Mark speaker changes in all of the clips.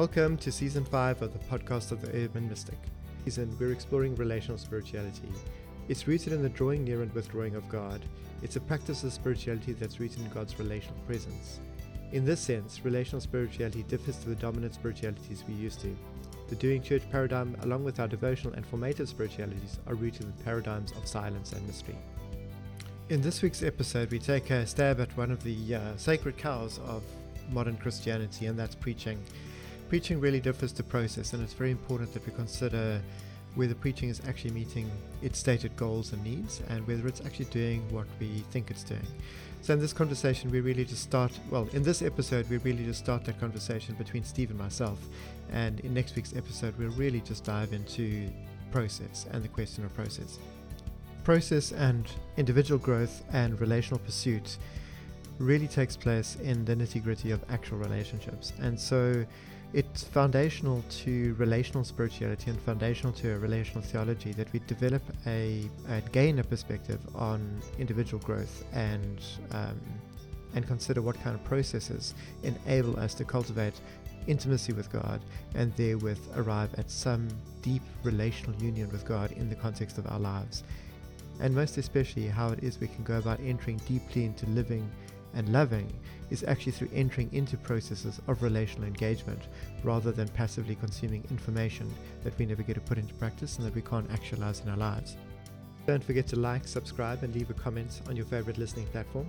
Speaker 1: Welcome to season five of the podcast of the Urban Mystic. Season we're exploring relational spirituality. It's rooted in the drawing near and withdrawing of God. It's a practice of spirituality that's rooted in God's relational presence. In this sense, relational spirituality differs to the dominant spiritualities we used to. The doing church paradigm, along with our devotional and formative spiritualities, are rooted in paradigms of silence and mystery. In this week's episode, we take a stab at one of the uh, sacred cows of modern Christianity, and that's preaching. Preaching really differs to process, and it's very important that we consider whether preaching is actually meeting its stated goals and needs and whether it's actually doing what we think it's doing. So, in this conversation, we really just start, well, in this episode, we really just start that conversation between Steve and myself. And in next week's episode, we'll really just dive into process and the question of process. Process and individual growth and relational pursuit really takes place in the nitty gritty of actual relationships. And so, it's foundational to relational spirituality and foundational to a relational theology that we develop a and gain a perspective on individual growth and um, and consider what kind of processes enable us to cultivate intimacy with God and therewith arrive at some deep relational union with God in the context of our lives. And most especially how it is we can go about entering deeply into living and loving is actually through entering into processes of relational engagement rather than passively consuming information that we never get to put into practice and that we can't actualize in our lives. Don't forget to like, subscribe, and leave a comment on your favorite listening platform.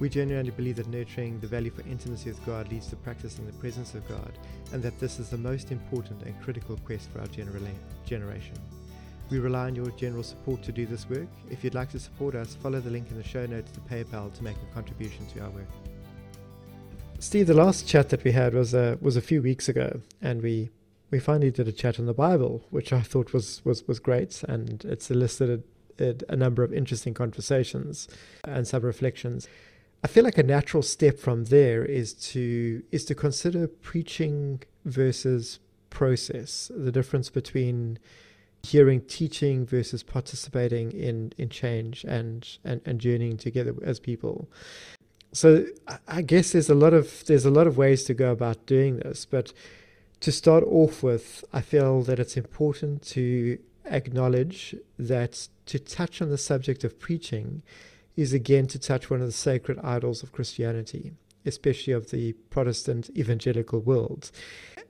Speaker 1: We genuinely believe that nurturing the value for intimacy with God leads to practicing the presence of God, and that this is the most important and critical quest for our generation. We rely on your general support to do this work. If you'd like to support us, follow the link in the show notes to PayPal to make a contribution to our work. Steve, the last chat that we had was a was a few weeks ago, and we we finally did a chat on the Bible, which I thought was was was great, and it's elicited a number of interesting conversations and some reflections. I feel like a natural step from there is to is to consider preaching versus process, the difference between hearing teaching versus participating in in change and and, and journeying together as people. So I guess there's a lot of there's a lot of ways to go about doing this, but to start off with, I feel that it's important to acknowledge that to touch on the subject of preaching is again to touch one of the sacred idols of Christianity, especially of the Protestant evangelical world.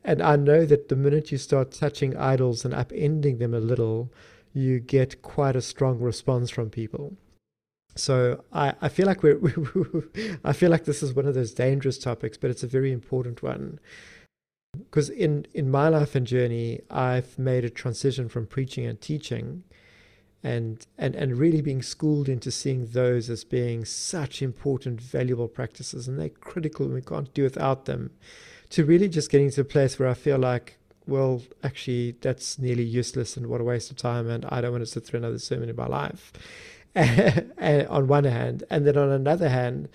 Speaker 1: And I know that the minute you start touching idols and upending them a little, you get quite a strong response from people. So I, I feel like we're, I feel like this is one of those dangerous topics, but it's a very important one. Because in, in my life and journey, I've made a transition from preaching and teaching and, and, and really being schooled into seeing those as being such important, valuable practices. And they're critical and we can't do without them. To really just getting to a place where I feel like, well, actually, that's nearly useless and what a waste of time. And I don't want to sit through another sermon in my life. on one hand, and then on another hand,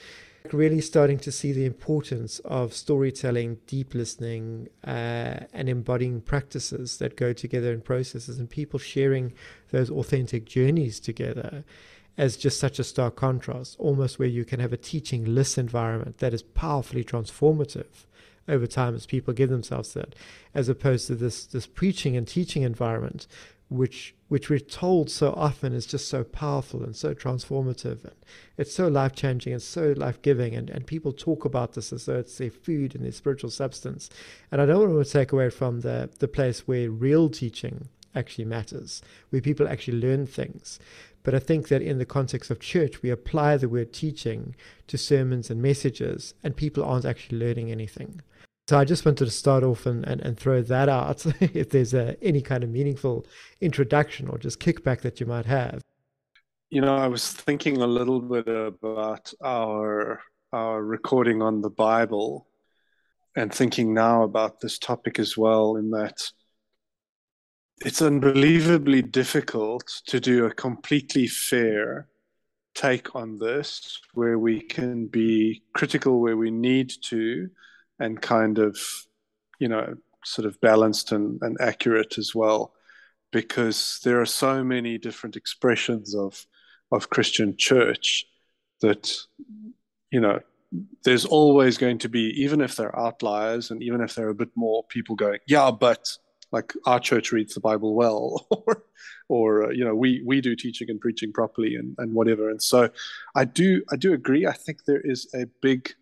Speaker 1: really starting to see the importance of storytelling, deep listening, uh, and embodying practices that go together in processes, and people sharing those authentic journeys together as just such a stark contrast, almost where you can have a teaching list environment that is powerfully transformative over time as people give themselves that, as opposed to this this preaching and teaching environment which which we're told so often is just so powerful and so transformative and it's so life changing and so life giving and, and people talk about this as though it's their food and their spiritual substance. And I don't want to take away from the the place where real teaching actually matters, where people actually learn things. But I think that in the context of church, we apply the word teaching to sermons and messages, and people aren't actually learning anything. So I just wanted to start off and, and, and throw that out if there's a, any kind of meaningful introduction or just kickback that you might have.
Speaker 2: You know, I was thinking a little bit about our our recording on the Bible and thinking now about this topic as well in that it's unbelievably difficult to do a completely fair take on this where we can be critical where we need to and kind of, you know, sort of balanced and, and accurate as well, because there are so many different expressions of of Christian church that, you know, there's always going to be, even if they're outliers and even if there are a bit more people going, yeah, but like our church reads the Bible well, or, or uh, you know, we we do teaching and preaching properly and, and whatever. And so, I do I do agree. I think there is a big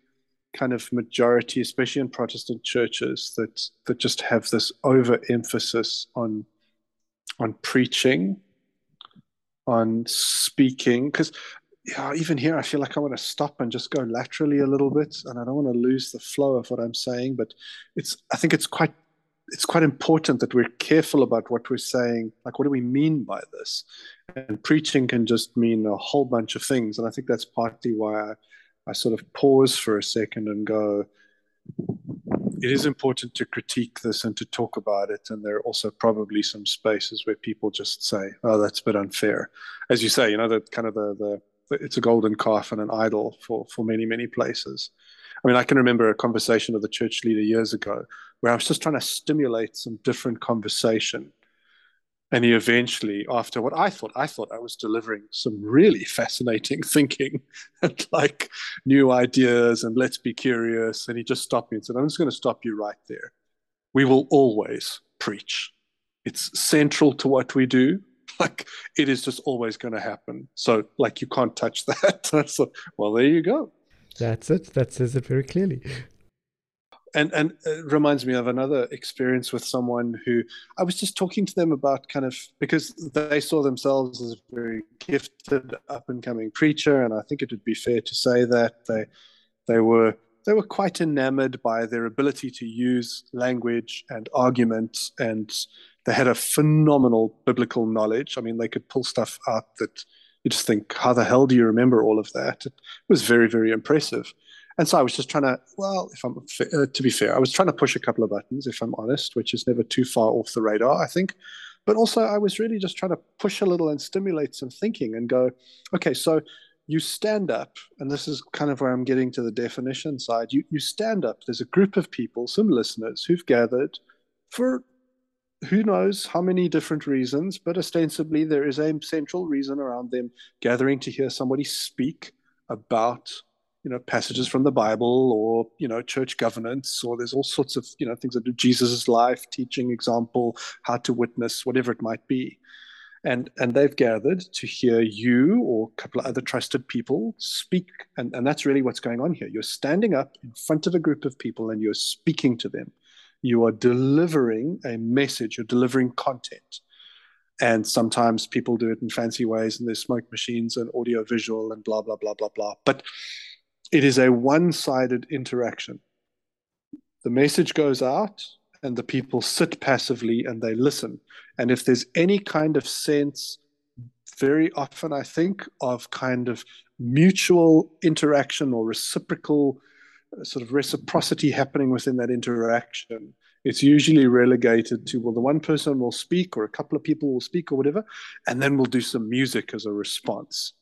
Speaker 2: kind of majority, especially in Protestant churches, that that just have this overemphasis on on preaching, on speaking, because yeah, even here, I feel like I want to stop and just go laterally a little bit, and I don't want to lose the flow of what I'm saying. But it's, I think it's quite, it's quite important that we're careful about what we're saying. Like, what do we mean by this? And preaching can just mean a whole bunch of things, and I think that's partly why I, I sort of pause for a second and go. It is important to critique this and to talk about it, and there are also probably some spaces where people just say, "Oh, that's a bit unfair," as you say. You know, that kind of the the it's a golden calf and an idol for for many many places. I mean, I can remember a conversation with a church leader years ago where I was just trying to stimulate some different conversation. And he eventually, after what I thought, I thought I was delivering some really fascinating thinking and like new ideas and let's be curious. And he just stopped me and said, I'm just going to stop you right there. We will always preach. It's central to what we do. like it is just always going to happen. So like you can't touch that. so well, there you go.
Speaker 1: That's it. That says it very clearly.
Speaker 2: And and it reminds me of another experience with someone who I was just talking to them about kind of because they saw themselves as a very gifted up and coming preacher, and I think it would be fair to say that they they were they were quite enamored by their ability to use language and argument and they had a phenomenal biblical knowledge. I mean, they could pull stuff out that you just think, how the hell do you remember all of that? It was very, very impressive. And so I was just trying to, well, if I'm uh, to be fair, I was trying to push a couple of buttons, if I'm honest, which is never too far off the radar, I think. But also, I was really just trying to push a little and stimulate some thinking and go, okay, so you stand up, and this is kind of where I'm getting to the definition side. You you stand up. There's a group of people, some listeners, who've gathered for who knows how many different reasons, but ostensibly there is a central reason around them gathering to hear somebody speak about you know passages from the Bible or you know church governance or there's all sorts of you know things that do Jesus' life, teaching, example, how to witness, whatever it might be. And, and they've gathered to hear you or a couple of other trusted people speak. And, and that's really what's going on here. You're standing up in front of a group of people and you're speaking to them you are delivering a message, you're delivering content. And sometimes people do it in fancy ways, and there's smoke machines and audio visual and blah, blah, blah, blah, blah. But it is a one sided interaction. The message goes out, and the people sit passively and they listen. And if there's any kind of sense, very often I think, of kind of mutual interaction or reciprocal uh, sort of reciprocity happening within that interaction, it's usually relegated to well, the one person will speak, or a couple of people will speak, or whatever, and then we'll do some music as a response.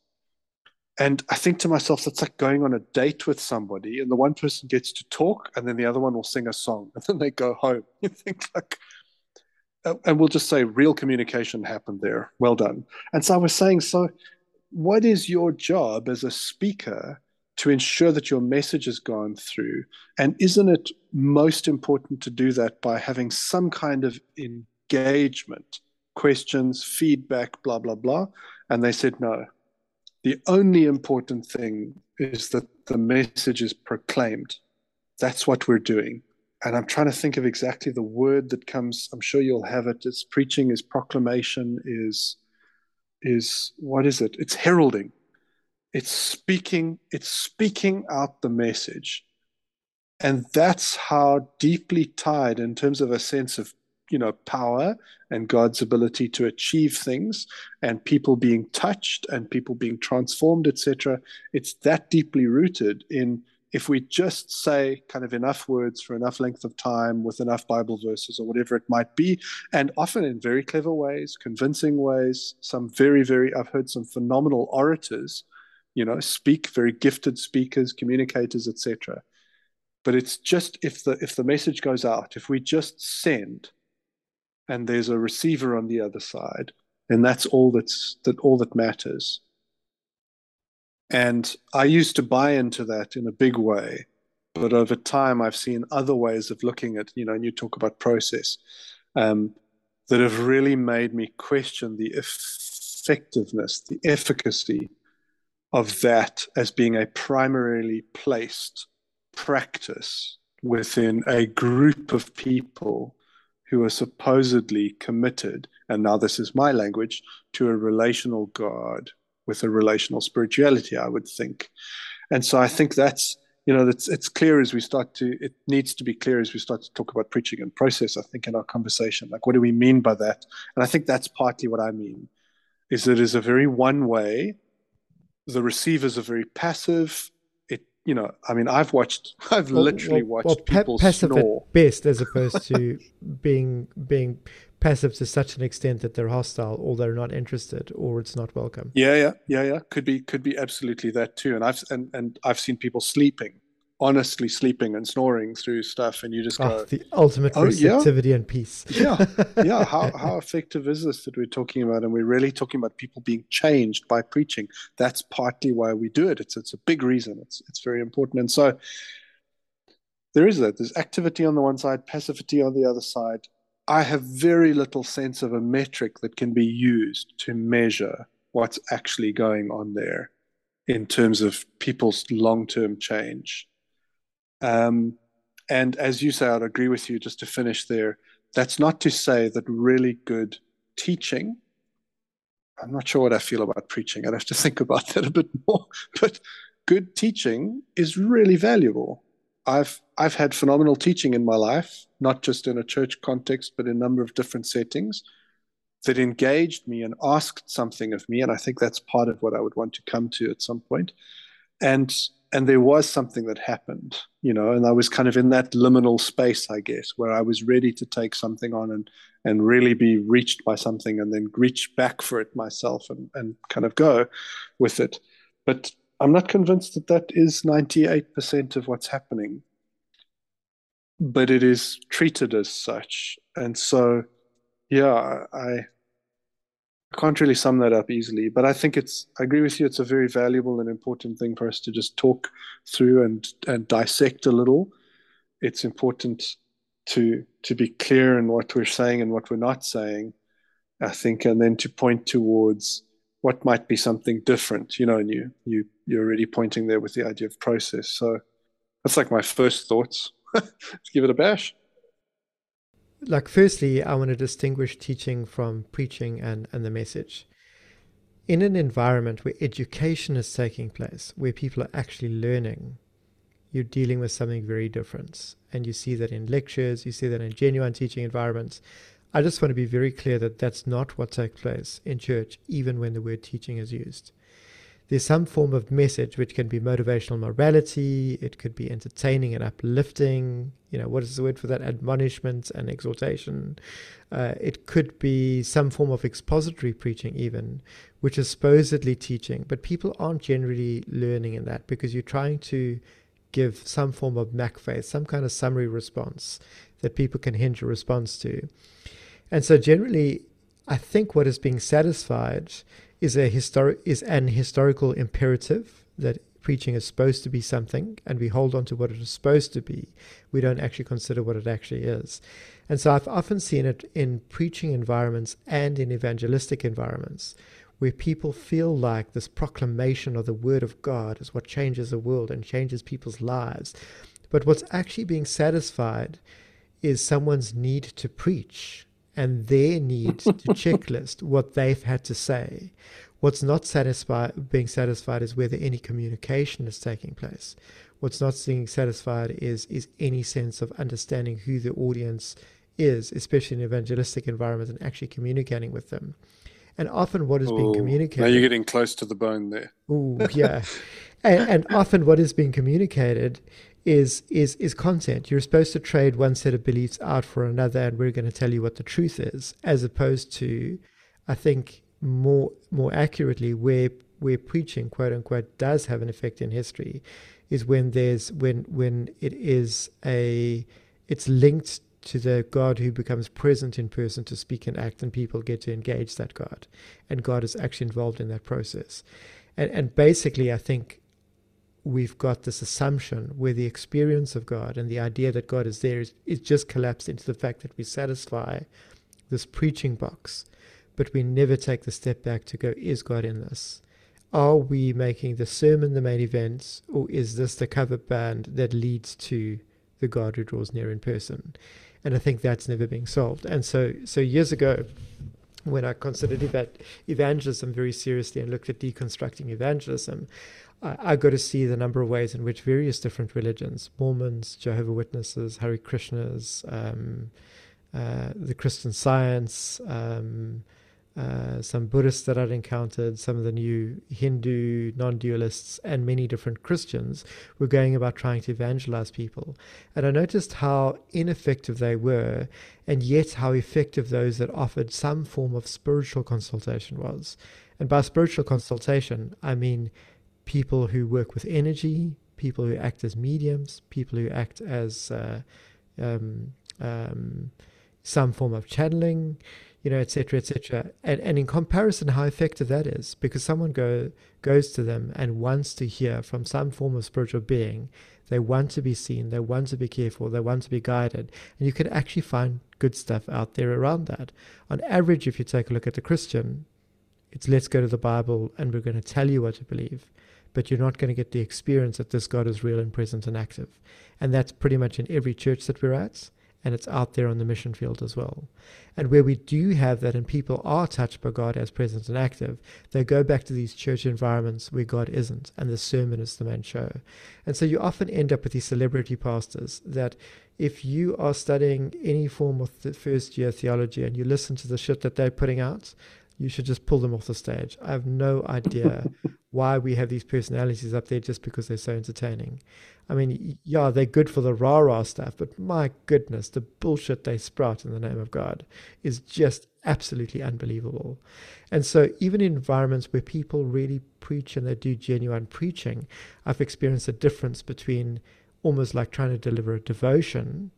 Speaker 2: And I think to myself, that's like going on a date with somebody, and the one person gets to talk, and then the other one will sing a song, and then they go home. You think like, and we'll just say real communication happened there. Well done. And so I was saying, so what is your job as a speaker to ensure that your message has gone through. And isn't it most important to do that by having some kind of engagement, questions, feedback, blah, blah, blah? And they said, no. The only important thing is that the message is proclaimed. That's what we're doing. And I'm trying to think of exactly the word that comes. I'm sure you'll have it. It's preaching, is proclamation, is is what is it? It's heralding it's speaking it's speaking out the message and that's how deeply tied in terms of a sense of you know power and god's ability to achieve things and people being touched and people being transformed etc it's that deeply rooted in if we just say kind of enough words for enough length of time with enough bible verses or whatever it might be and often in very clever ways convincing ways some very very i've heard some phenomenal orators you know speak very gifted speakers communicators etc but it's just if the if the message goes out if we just send and there's a receiver on the other side and that's all that's that all that matters And I used to buy into that in a big way. But over time, I've seen other ways of looking at, you know, and you talk about process um, that have really made me question the effectiveness, the efficacy of that as being a primarily placed practice within a group of people who are supposedly committed, and now this is my language, to a relational God with a relational spirituality, I would think. And so I think that's, you know, it's, it's clear as we start to, it needs to be clear as we start to talk about preaching and process, I think, in our conversation. Like, what do we mean by that? And I think that's partly what I mean, is that it is a very one way. The receivers are very passive you know, I mean, I've watched, I've well, literally well, watched well, people passive snore.
Speaker 1: at best, as opposed to being being passive to such an extent that they're hostile, or they're not interested, or it's not welcome.
Speaker 2: Yeah, yeah, yeah, yeah. Could be, could be absolutely that too. And I've and and I've seen people sleeping honestly sleeping and snoring through stuff, and you just oh,
Speaker 1: go, the ultimate oh, receptivity
Speaker 2: yeah?
Speaker 1: and peace.
Speaker 2: yeah, yeah. How how effective is this that we're talking about? And we're really talking about people being changed by preaching. That's partly why we do it. It's it's a big reason. It's it's very important. And so there is that. There's activity on the one side, passivity on the other side. I have very little sense of a metric that can be used to measure what's actually going on there in terms of people's long term change. Um, and as you say, I'd agree with you just to finish there. That's not to say that really good teaching, I'm not sure what I feel about preaching. I'd have to think about that a bit more. But good teaching is really valuable. I've I've had phenomenal teaching in my life, not just in a church context, but in a number of different settings that engaged me and asked something of me. And I think that's part of what I would want to come to at some point. And and there was something that happened, you know, and I was kind of in that liminal space, I guess, where I was ready to take something on and and really be reached by something and then reach back for it myself and, and kind of go with it. But I'm not convinced that that is 98% of what's happening. But it is treated as such. And so, yeah, I I can't really sum that up easily, but I think it's. I agree with you. It's a very valuable and important thing for us to just talk through and and dissect a little. It's important to to be clear in what we're saying and what we're not saying. I think, and then to point towards what might be something different. You know, and you you you're already pointing there with the idea of process. So that's like my first thoughts. Let's give it a bash
Speaker 1: like firstly i want to distinguish teaching from preaching and, and the message. In an environment where education is taking place where people are actually learning you're dealing with something very different. And you see that in lectures you see that in genuine teaching environments. I just want to be very clear that that's not what takes place in church even when the word teaching is used there's some form of message which can be motivational morality, it could be entertaining and uplifting. You know, what is the word for that? Admonishment and exhortation. Uh, it could be some form of expository preaching, even, which is supposedly teaching, but people aren't generally learning in that because you're trying to give some form of MacFaith, some kind of summary response that people can hinge a response to. And so, generally, I think what is being satisfied is a historic is an historical imperative that preaching is supposed to be something and we hold on to what it is supposed to be. We don't actually consider what it actually is. And so i've often seen it in preaching environments and in evangelistic environments where people feel like this proclamation of the word of god is what changes the world and changes people's lives. But what's actually being satisfied is someone's need to preach and their need to checklist what they've had to say. What's not satisfied, being satisfied is whether any communication is taking place. What's not being satisfied is is any sense of understanding who the audience is, especially in an evangelistic environments, and actually communicating with them. And often, what is Ooh, being communicated. Now
Speaker 2: you're getting close to the bone there.
Speaker 1: Oh, yeah. and, and often, what is being communicated is is is content. You're supposed to trade one set of beliefs out for another, and we're going to tell you what the truth is, as opposed to, I think more more accurately, where where preaching quote unquote does have an effect in history, is when there's when when it is a it's linked to the God who becomes present in person to speak and act, and people get to engage that God, and God is actually involved in that process. And, and basically, I think we've got this assumption where the experience of God and the idea that God is there is, is just collapsed into the fact that we satisfy this preaching box, but we never take the step back to go, is God in this? Are we making the sermon the main event, or is this the cover band that leads to the God who draws near in person? And I think that's never being solved. And so, so years ago, when I considered evangelism very seriously and looked at deconstructing evangelism, I, got to see the number of ways in which various different religions, Mormons, Jehovah Witnesses, Hare Krishnas, um, uh, the Christian Science, um, uh, some Buddhists that I'd encountered, some of the new Hindu non dualists, and many different Christians were going about trying to evangelize people. And I noticed how ineffective they were, and yet how effective those that offered some form of spiritual consultation was. And by spiritual consultation, I mean people who work with energy, people who act as mediums, people who act as uh, um, um, some form of channeling, you know, etc., etc. And, and in comparison, how effective that is, because someone go goes to them and wants to hear from some form of spiritual being. They want to be seen. They want to be careful. They want to be guided. And you can actually find good stuff out there around that. On average, if you take a look at the Christian, it's let's go to the Bible and we're going to tell you what to believe but you're not going to get the experience that this God is real and present and active. And that's pretty much in every church that we're at, and it's out there on the mission field as well. And where we do have that and people are touched by God as present and active, they go back to these church environments where God isn't, and the sermon is the main show. And so you often end up with these celebrity pastors that if you are studying any form of the first year theology and you listen to the shit that they're putting out, you should just pull them off the stage. I have no idea why we have these personalities up there just because they're so entertaining. I mean, yeah, they're good for the rah rah stuff, but my goodness, the bullshit they sprout in the name of God is just absolutely unbelievable. And so, even in environments where people really preach and they do genuine preaching, I've experienced a difference between almost like trying to deliver a devotion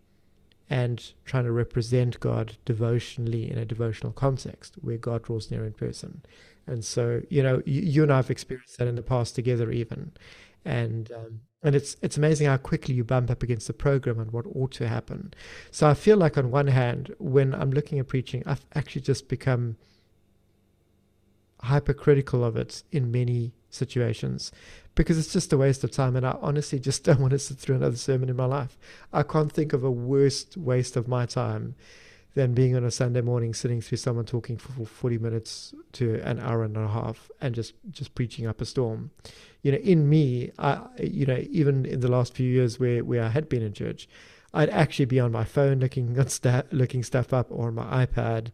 Speaker 1: and trying to represent God devotionally in a devotional context where God draws near in person. And so, you know, you, you and I have experienced that in the past together, even. And um, and it's it's amazing how quickly you bump up against the program and what ought to happen. So I feel like on one hand, when I'm looking at preaching, I've actually just become hypercritical of it in many situations because it's just a waste of time and I honestly just don't want to sit through another sermon in my life. I can't think of a worse waste of my time than being on a Sunday morning sitting through someone talking for 40 minutes to an hour and a half and just just preaching up a storm. You know, in me, I you know, even in the last few years where where I had been in church, I'd actually be on my phone looking looking stuff up or on my iPad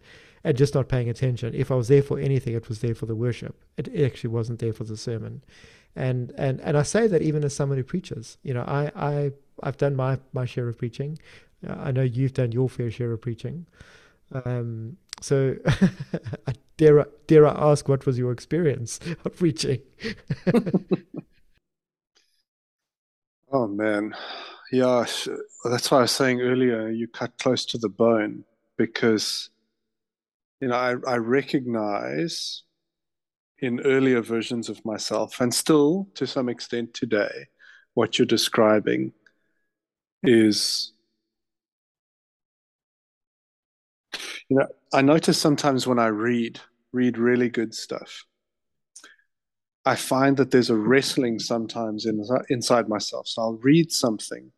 Speaker 1: and just not paying attention. If I was there for anything, it was there for the worship. It actually wasn't there for the sermon. And and and I say that even as someone who preaches. You know, I I I've done my my share of preaching. I know you've done your fair share of preaching. Um, so, dare, dare I ask, what was your experience of preaching?
Speaker 2: oh, man. Yeah, that's why I was saying earlier, you cut close to the bone because, you know, I, I recognize in earlier versions of myself, and still to some extent today, what you're describing is You know, I notice sometimes when I read, read really good stuff, I find that there's a wrestling sometimes in, inside myself. So I'll read something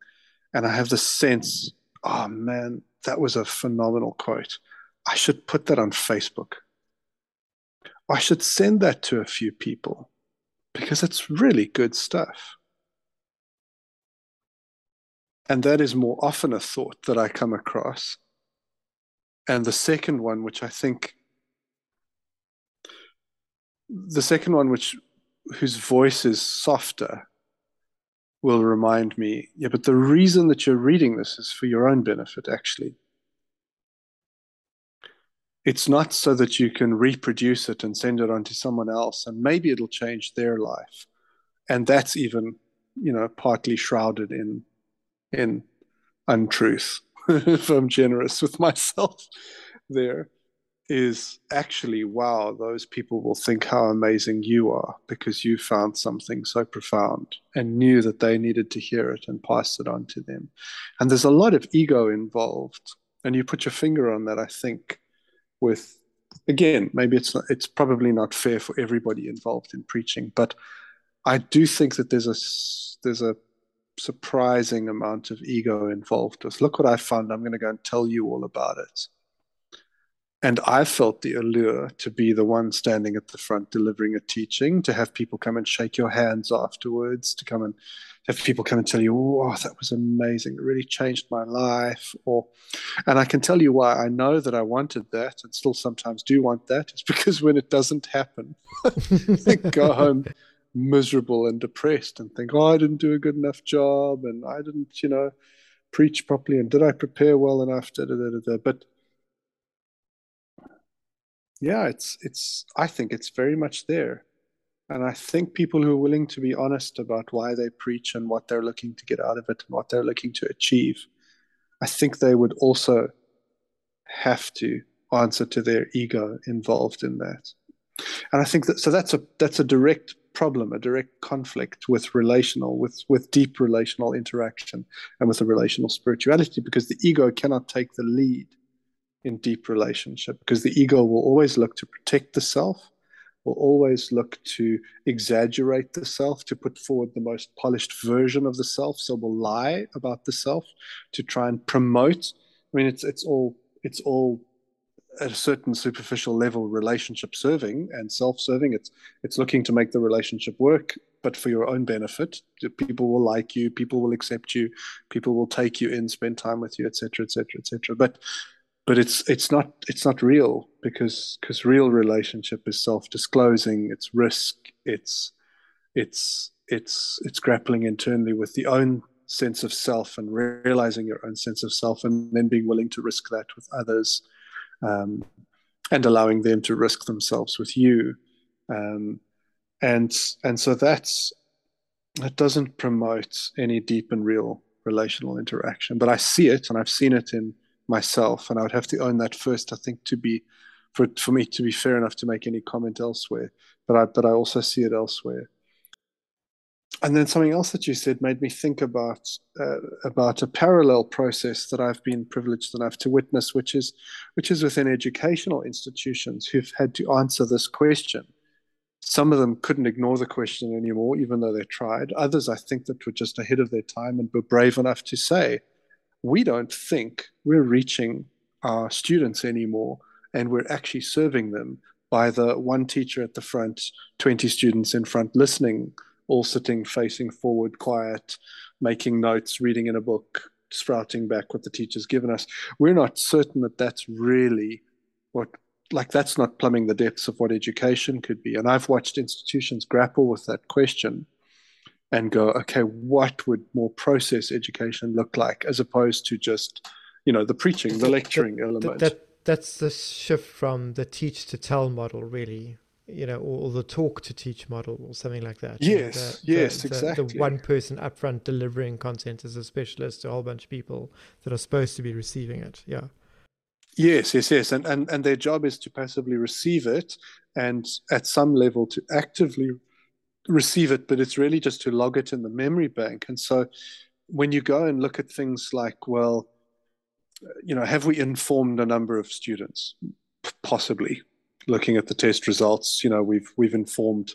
Speaker 2: and I have the sense, oh man, that was a phenomenal quote. I should put that on Facebook. I should send that to a few people because it's really good stuff. And that is more often a thought that I come across and the second one, which I think, the second one, which whose voice is softer, will remind me, yeah, but the reason that you're reading this is for your own benefit, actually. It's not so that you can reproduce it and send it on to someone else, and maybe it'll change their life. And that's even, you know, partly shrouded in in untruth. if I'm generous with myself there. is actually wow those people will think how amazing you are because you found something so profound and knew that they needed to hear it and pass it on to them and there's a lot of ego involved and you put your finger on that i think with again maybe it's not, it's probably not fair for everybody involved in preaching but i do think that there's a there's a surprising amount of ego involved with look what i found. I'm going to go and tell you all about it and I felt the allure to be the one standing at the front delivering a teaching, to have people come and shake your hands afterwards, to come and have people come and tell you, oh, that was amazing. It really changed my life. Or, and I can tell you why I know that I wanted that and still sometimes do want that. It's because when it doesn't happen, I go home miserable and depressed and think, oh, I didn't do a good enough job and I didn't, you know, preach properly and did I prepare well enough? Da, da, da, da. But yeah, it's it's I think it's very much there. And I think people who are willing to be honest about why they preach and what they're looking to get out of it and what they're looking to achieve, I think they would also have to answer to their ego involved in that. And I think that so that's a that's a direct problem, a direct conflict with relational, with with deep relational interaction and with a relational spirituality, because the ego cannot take the lead in deep relationship because the ego will always look to protect the self, will always look to exaggerate the self, to put forward the most polished version of the self. So we'll lie about the self to try and promote. I mean, it's it's all it's all at a certain superficial level relationship serving and self-serving it's it's looking to make the relationship work but for your own benefit people will like you people will accept you people will take you in spend time with you etc etc etc but but it's it's not it's not real because because real relationship is self-disclosing. It's risk. It's it's it's it's grappling internally with the own sense of self and realizing your own sense of self and then being willing to risk that with others um, and allowing them to risk themselves with you. Um, and and so that's that doesn't promote any deep and real relational interaction. But i see it and i've seen it in myself, and I would have to own that first. I think to be for for me to be fair enough to make any comment elsewhere, but I but I also see it elsewhere. And then something else that you said made me think about uh, about a parallel process that I've been privileged enough to witness, which is which is within educational institutions who've had to answer this question. Some of them couldn't ignore the question anymore, even though they tried. Others, I think, that were just ahead of their time and were brave enough to say, we don't think we're reaching our students anymore and we're actually serving them by the one teacher at the front, 20 students in front listening, all sitting facing forward, quiet, making notes, reading in a book, sprouting back what the teacher's given us. We're not certain that that's really what, like, that's not plumbing the depths of what education could be. And I've watched institutions grapple with that question and go, okay, what would more process education look like as opposed to just, you know, the preaching, the lecturing
Speaker 1: that,
Speaker 2: element.
Speaker 1: That, that's the shift from the teach to tell model, really, you know, or, the talk to teach model or something like that.
Speaker 2: Yes,
Speaker 1: the,
Speaker 2: yes,
Speaker 1: the,
Speaker 2: exactly.
Speaker 1: The one person upfront delivering content as a specialist to a whole bunch of people that are supposed to be receiving it. Yeah.
Speaker 2: Yes, yes, yes. And, and, and their job is to passively receive it and at some level to actively receive it, but it's really just to log it in the memory bank. And so when you go and look at things like, well, you know, have we informed a number of students? Possibly. Looking at the test results, you know, we've we've informed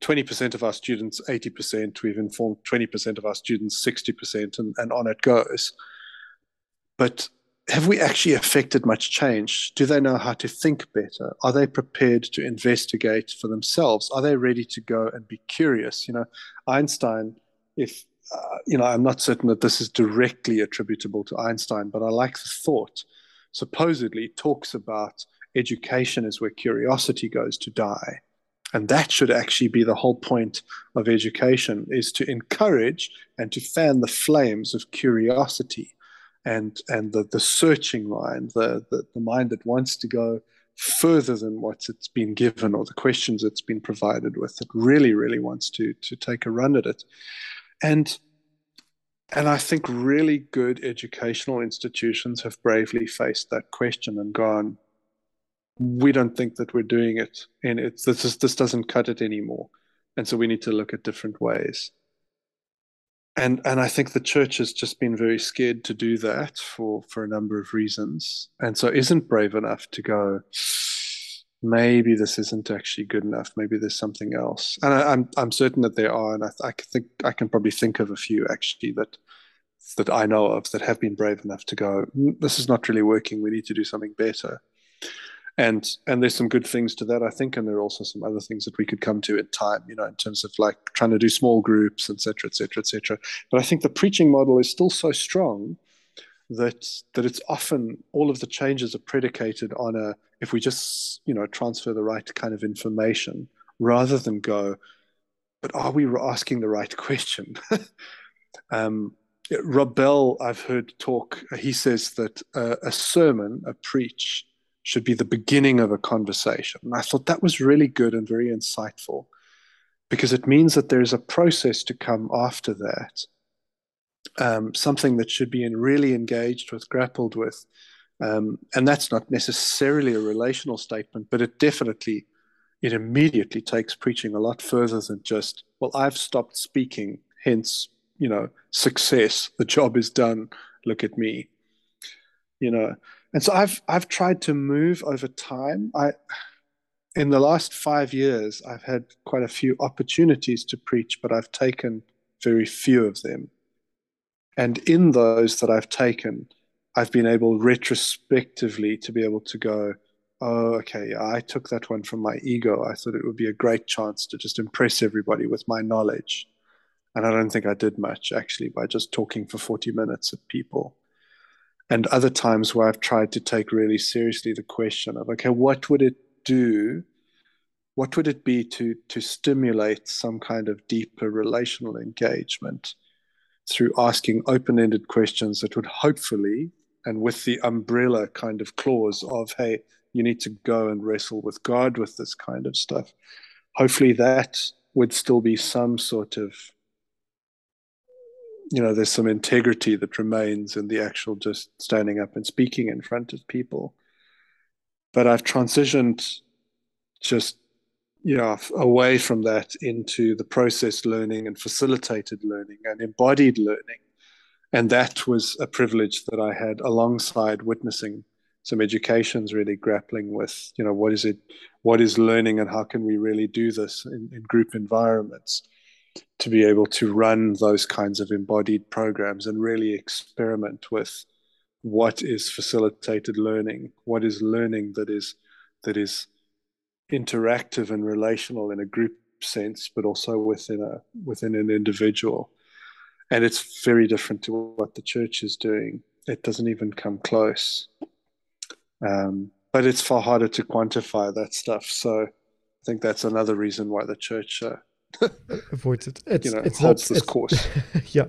Speaker 2: 20% of our students 80%, we've informed 20% of our students 60%, and, and on it goes. But have we actually affected much change? Do they know how to think better? Are they prepared to investigate for themselves? Are they ready to go and be curious? You know, Einstein, if, uh, you know, I'm not certain that this is directly attributable to Einstein, but I like the thought. Supposedly talks about education is where curiosity goes to die. And that should actually be the whole point of education is to encourage and to fan the flames of curiosity and and the the searching mind, the, the the mind that wants to go further than what it's been given or the questions it's been provided with. It really, really wants to to take a run at it, and and I think really good educational institutions have bravely faced that question and gone, we don't think that we're doing it, and it's this is, this doesn't cut it anymore, and so we need to look at different ways. And and I think the church has just been very scared to do that for for a number of reasons, and so isn't brave enough to go. Maybe this isn't actually good enough. Maybe there's something else, and I, am I'm, I'm certain that there are, and I, I think I can probably think of a few actually that that I know of that have been brave enough to go. This is not really working. We need to do something better and and there's some good things to that i think and there are also some other things that we could come to in time you know in terms of like trying to do small groups etc etc etc but i think the preaching model is still so strong that that it's often all of the changes are predicated on a if we just you know transfer the right kind of information rather than go but are we asking the right question um, Rob Bell, I've heard talk. He says that uh, a sermon, a preach, should be the beginning of a conversation. And I thought that was really good and very insightful because it means that there's a process to come after that, um, something that should be in really engaged with, grappled with. Um, and that's not necessarily a relational statement, but it definitely, it immediately takes preaching a lot further than just, well, I've stopped speaking, hence, you know, success, the job is done, look at me. You know, and so I've I've tried to move over time. I in the last five years, I've had quite a few opportunities to preach, but I've taken very few of them. And in those that I've taken, I've been able retrospectively to be able to go, oh, okay, I took that one from my ego. I thought it would be a great chance to just impress everybody with my knowledge. And I don't think I did much actually by just talking for 40 minutes at people and other times where I've tried to take really seriously the question of okay, what would it do? What would it be to to stimulate some kind of deeper relational engagement through asking open-ended questions that would hopefully, and with the umbrella kind of clause of hey, you need to go and wrestle with God with this kind of stuff. Hopefully, that would still be some sort of you know there's some integrity that remains in the actual just standing up and speaking in front of people. But i've transitioned just you know away from that into the process learning and facilitated learning and embodied learning. And that was a privilege that i had alongside witnessing some educations really grappling with you know what is it what is learning and how can we really do this in, in group environments to be able to run those kinds of embodied programs and really experiment with what is facilitated learning, what is learning that is that is interactive and relational in a group sense, but also within a within an individual. And it's very different to what the church is doing. It doesn't even come close. Um, but it's far harder to quantify that stuff. So I think that's another reason why the church
Speaker 1: avoids it. It's,
Speaker 2: you know,
Speaker 1: it's
Speaker 2: holds
Speaker 1: not,
Speaker 2: this course.
Speaker 1: yeah.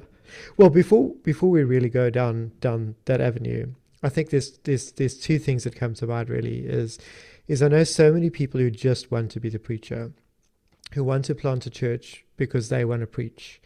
Speaker 1: Well, before before we really go down down that avenue, I think there's there's there's two things that come to mind. Really, is is I know so many people who just want to be the preacher, who want to plant a church because they want to preach,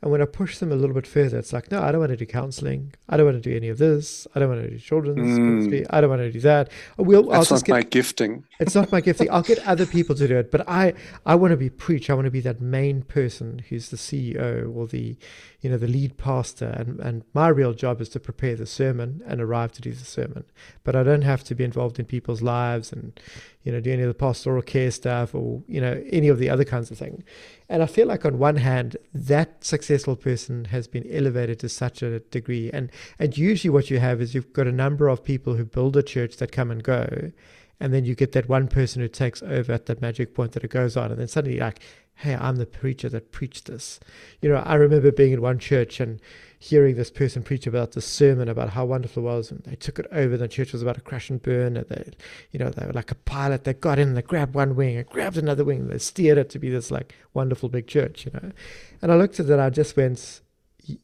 Speaker 1: and when I push them a little bit further, it's like, no, I don't want to do counseling. I don't want to do any of this. I don't want to do children's mm. I don't want to do that. We'll,
Speaker 2: just not get, my gifting.
Speaker 1: It's not my gifting. I'll get other people to do it, but I, I want to be preach. I want to be that main person who's the CEO or the, you know, the lead pastor. And, and my real job is to prepare the sermon and arrive to do the sermon. But I don't have to be involved in people's lives and, you know, do any of the pastoral care stuff or, you know, any of the other kinds of things. And I feel like on one hand, that successful person has been elevated to such a degree. And and usually what you have is you've got a number of people who build a church that come and go. And then you get that one person who takes over at that magic point that it goes on. And then suddenly like, hey, I'm the preacher that preached this. You know, I remember being in one church and hearing this person preach about the sermon about how wonderful it was, and they took it over. The church was about to crash and burn, and they, you know, they were like a pilot. They got in, they grabbed one wing, and grabbed another wing, and they steered it to be this like wonderful big church, you know. And I looked at it, and I just went,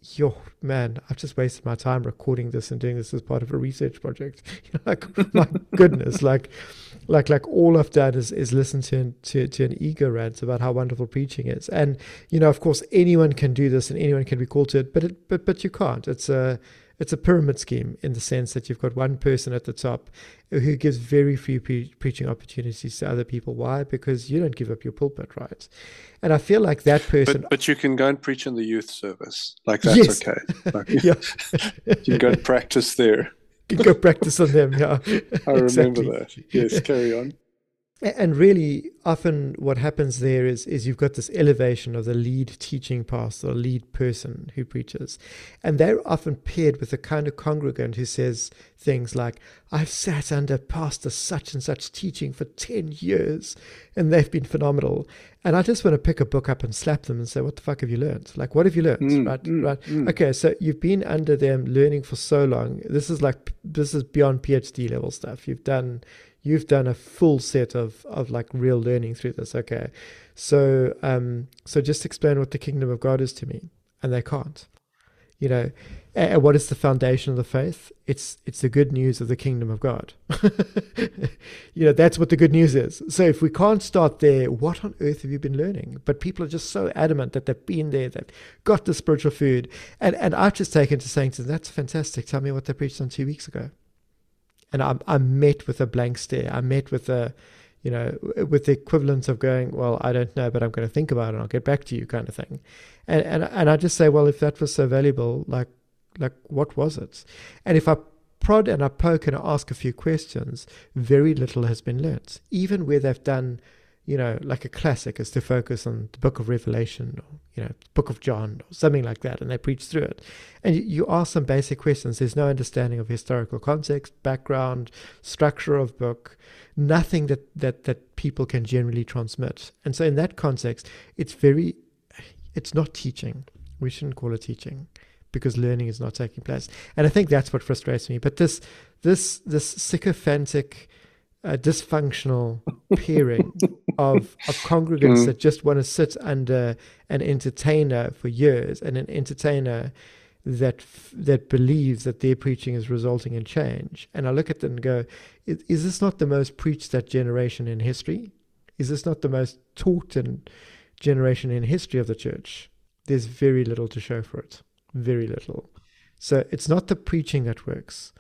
Speaker 1: yo, man, I've just wasted my time recording this and doing this as part of a research project. Like, my goodness, like, like, like all I've done is, is listen to, to, to an ego rant about how wonderful preaching is. And, you know, of course, anyone can do this and anyone can be called to it, but it, but, but you can't. It's a, it's a pyramid scheme in the sense that you've got one person at the top who gives very few pre- preaching opportunities to other people. Why? Because you don't give up your pulpit, right? And I feel like that person.
Speaker 2: But, but you can go and preach in the youth service. Like that's yes. okay. Like, yeah. you can go and practice there.
Speaker 1: Go practice on them. Yeah.
Speaker 2: I remember that. Yes. Carry on
Speaker 1: and really often what happens there is is you've got this elevation of the lead teaching pastor or lead person who preaches. And they're often paired with a kind of congregant who says things like i've sat under pastor such and such teaching for 10 years and they've been phenomenal. And i just want to pick a book up and slap them and say what the fuck have you learned? Like what have you learned? Mm, right mm, right. mm. okay so you've been under them learning for so long. This is like this is beyond phd level stuff. You've done you've done a full set of of like real learning through this okay. So um so just explain what the kingdom of god is to me. And they can't. You know and what is the foundation of the faith? It's it's the good news of the kingdom of god. You know that's what the good news is. So if we can't start there what on earth have you been learning? But people are just so adamant that they've been there they've got the spiritual food. And and i've just taken to saying to them that's fantastic. Tell me what they preached on two weeks ago and I'm, I'm met with a blank stare. I'm met with a, you know, with the equivalent of going, well, I don't know, but I'm going to think about it and I'll get back to you, kind of thing. And and and I just say, well, if that was so valuable, like like what was it? And if I prod and I poke and I ask a few questions, very little has been learnt. Even where they've done you know, like a classic is to focus on the book of Revelation or, you know, book of John or something like that, and they preach through it. And you, you ask some basic questions. There's no understanding of historical context, background, structure of book, nothing that, that, that people can generally transmit. And so in that context, it's very, it's not teaching. We shouldn't call it teaching because learning is not taking place. And I think that's what frustrates me. But this, this, this sycophantic, a dysfunctional pairing of, of congregants mm. that just want to sit under an entertainer for years and an entertainer that that believes that their preaching is resulting in change. And I look at them and go, is, is this not the most preached that generation in history? Is this not the most taught in generation in history of the church? There's very little to show for it. Very little. So it's not the preaching that works.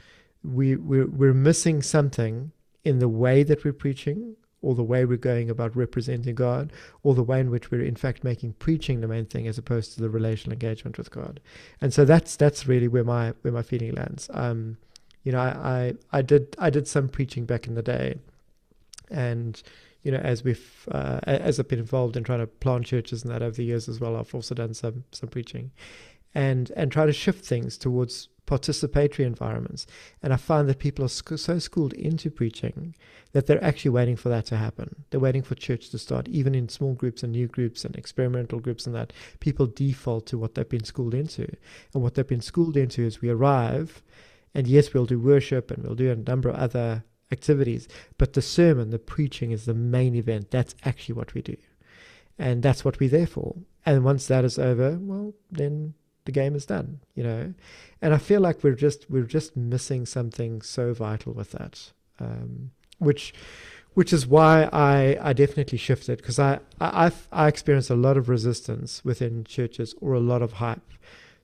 Speaker 1: We we're, we're missing something in the way that we're preaching, or the way we're going about representing God, or the way in which we're in fact making preaching the main thing as opposed to the relational engagement with God. And so that's that's really where my where my feeling lands. Um, you know, I, I, I did I did some preaching back in the day, and you know, as we've uh, as I've been involved in trying to plant churches and that over the years as well, I've also done some some preaching, and and try to shift things towards participatory environments. And I find that people are sc- so schooled into preaching that they're actually waiting for that to happen. They're waiting for church to start, even in small groups and new groups and experimental groups and that. People default to what they've been schooled into. And what they've been schooled into is we arrive, and yes, we'll do worship and we'll do a number of other activities, but the sermon, the preaching is the main event. That's actually what we do. And that's what we're there for. And once that is over, well, then the game is done, you know. And I feel like we're just we're just missing something so vital with that, um, which which is why I, I definitely shifted because I, I I experienced a lot of resistance within churches or a lot of hype.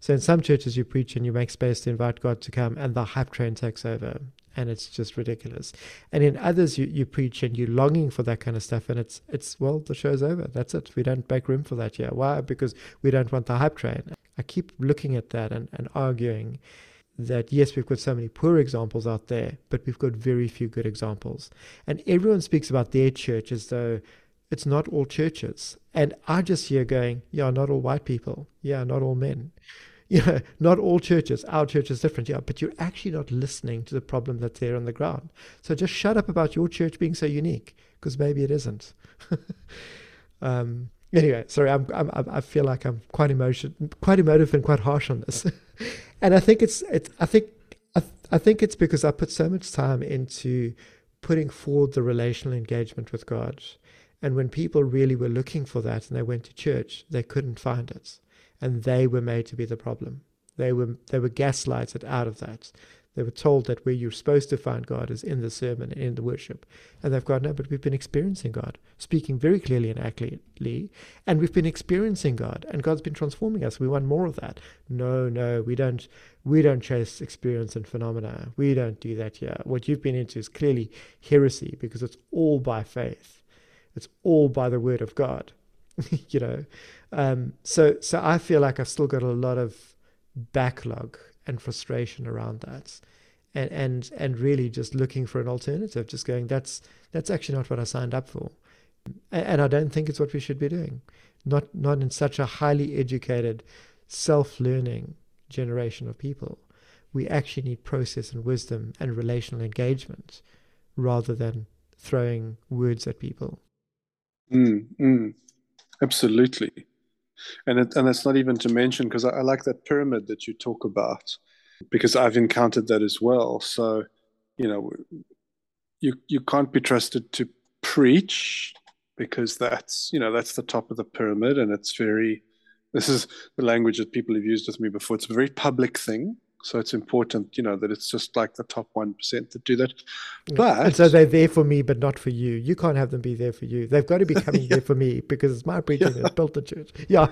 Speaker 1: So in some churches you preach and you make space to invite God to come, and the hype train takes over, and it's just ridiculous. And in others you, you preach and you're longing for that kind of stuff, and it's it's well the show's over. That's it. We don't make room for that here. Why? Because we don't want the hype train. I keep looking at that and, and arguing that yes, we've got so many poor examples out there, but we've got very few good examples. And everyone speaks about their church as though it's not all churches. And I just hear going, yeah, not all white people. Yeah, not all men. You know, not all churches. Our church is different. Yeah, but you're actually not listening to the problem that's there on the ground. So just shut up about your church being so unique, because maybe it isn't. um, anyway, sorry, I'm, I'm, i feel like I'm quite emotion, quite emotive and quite harsh on this, and I think it's, it's I think, I, I think it's because I put so much time into putting forward the relational engagement with God, and when people really were looking for that and they went to church, they couldn't find it, and they were made to be the problem. They were they were gaslighted out of that. They were told that where you're supposed to find God is in the sermon, and in the worship. And they've gone, no, but we've been experiencing God, speaking very clearly and accurately. And we've been experiencing God, and God's been transforming us. We want more of that. No, no, we don't. We don't chase experience and phenomena. We don't do that here. What you've been into is clearly heresy because it's all by faith. It's all by the word of God. you know, um, so so I feel like I've still got a lot of backlog and frustration around that. And and and really just looking for an alternative just going that's that's actually not what I signed up for. And, and I don't think it's what we should be doing. Not not in such a highly educated self-learning generation of people. We actually need process and wisdom and relational engagement rather than throwing words at people.
Speaker 2: Mm, mm, absolutely and it, and it's not even to mention because I, I, like that pyramid that you talk about because I've encountered that as well. So, you know, you you can't be trusted to preach because that's you know that's the top of the pyramid and it's very this is the language that people have used with me before. It's a very public thing. So it's important, you know, that it's just like the top one percent that do that. But
Speaker 1: and so they're there for me, but not for you. You can't have them be there for you. They've got to be coming yeah. there for me because it's my preaching yeah. that built the church. Yeah.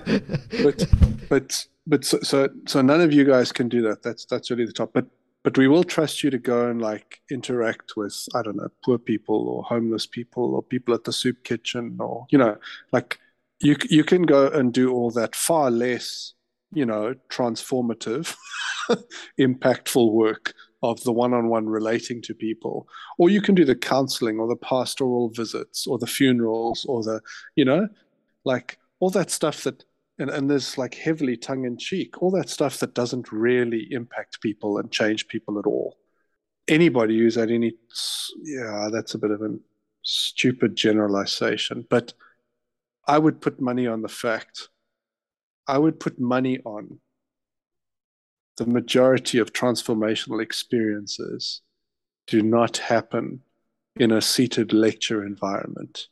Speaker 2: but but but so, so so none of you guys can do that. That's that's really the top. But but we will trust you to go and like interact with I don't know poor people or homeless people or people at the soup kitchen or you know like you you can go and do all that far less you know transformative impactful work of the one-on-one relating to people. Or you can do the counseling or the pastoral visits or the funerals or the you know like all that stuff that and, and there's like heavily tongue-in-cheek all that stuff that doesn't really impact people and change people at all. Anybody who's at any yeah that's a bit of a stupid generalization but i would put money on the fact i would put money on the majority of transformational experiences do not happen in a seated lecture environment.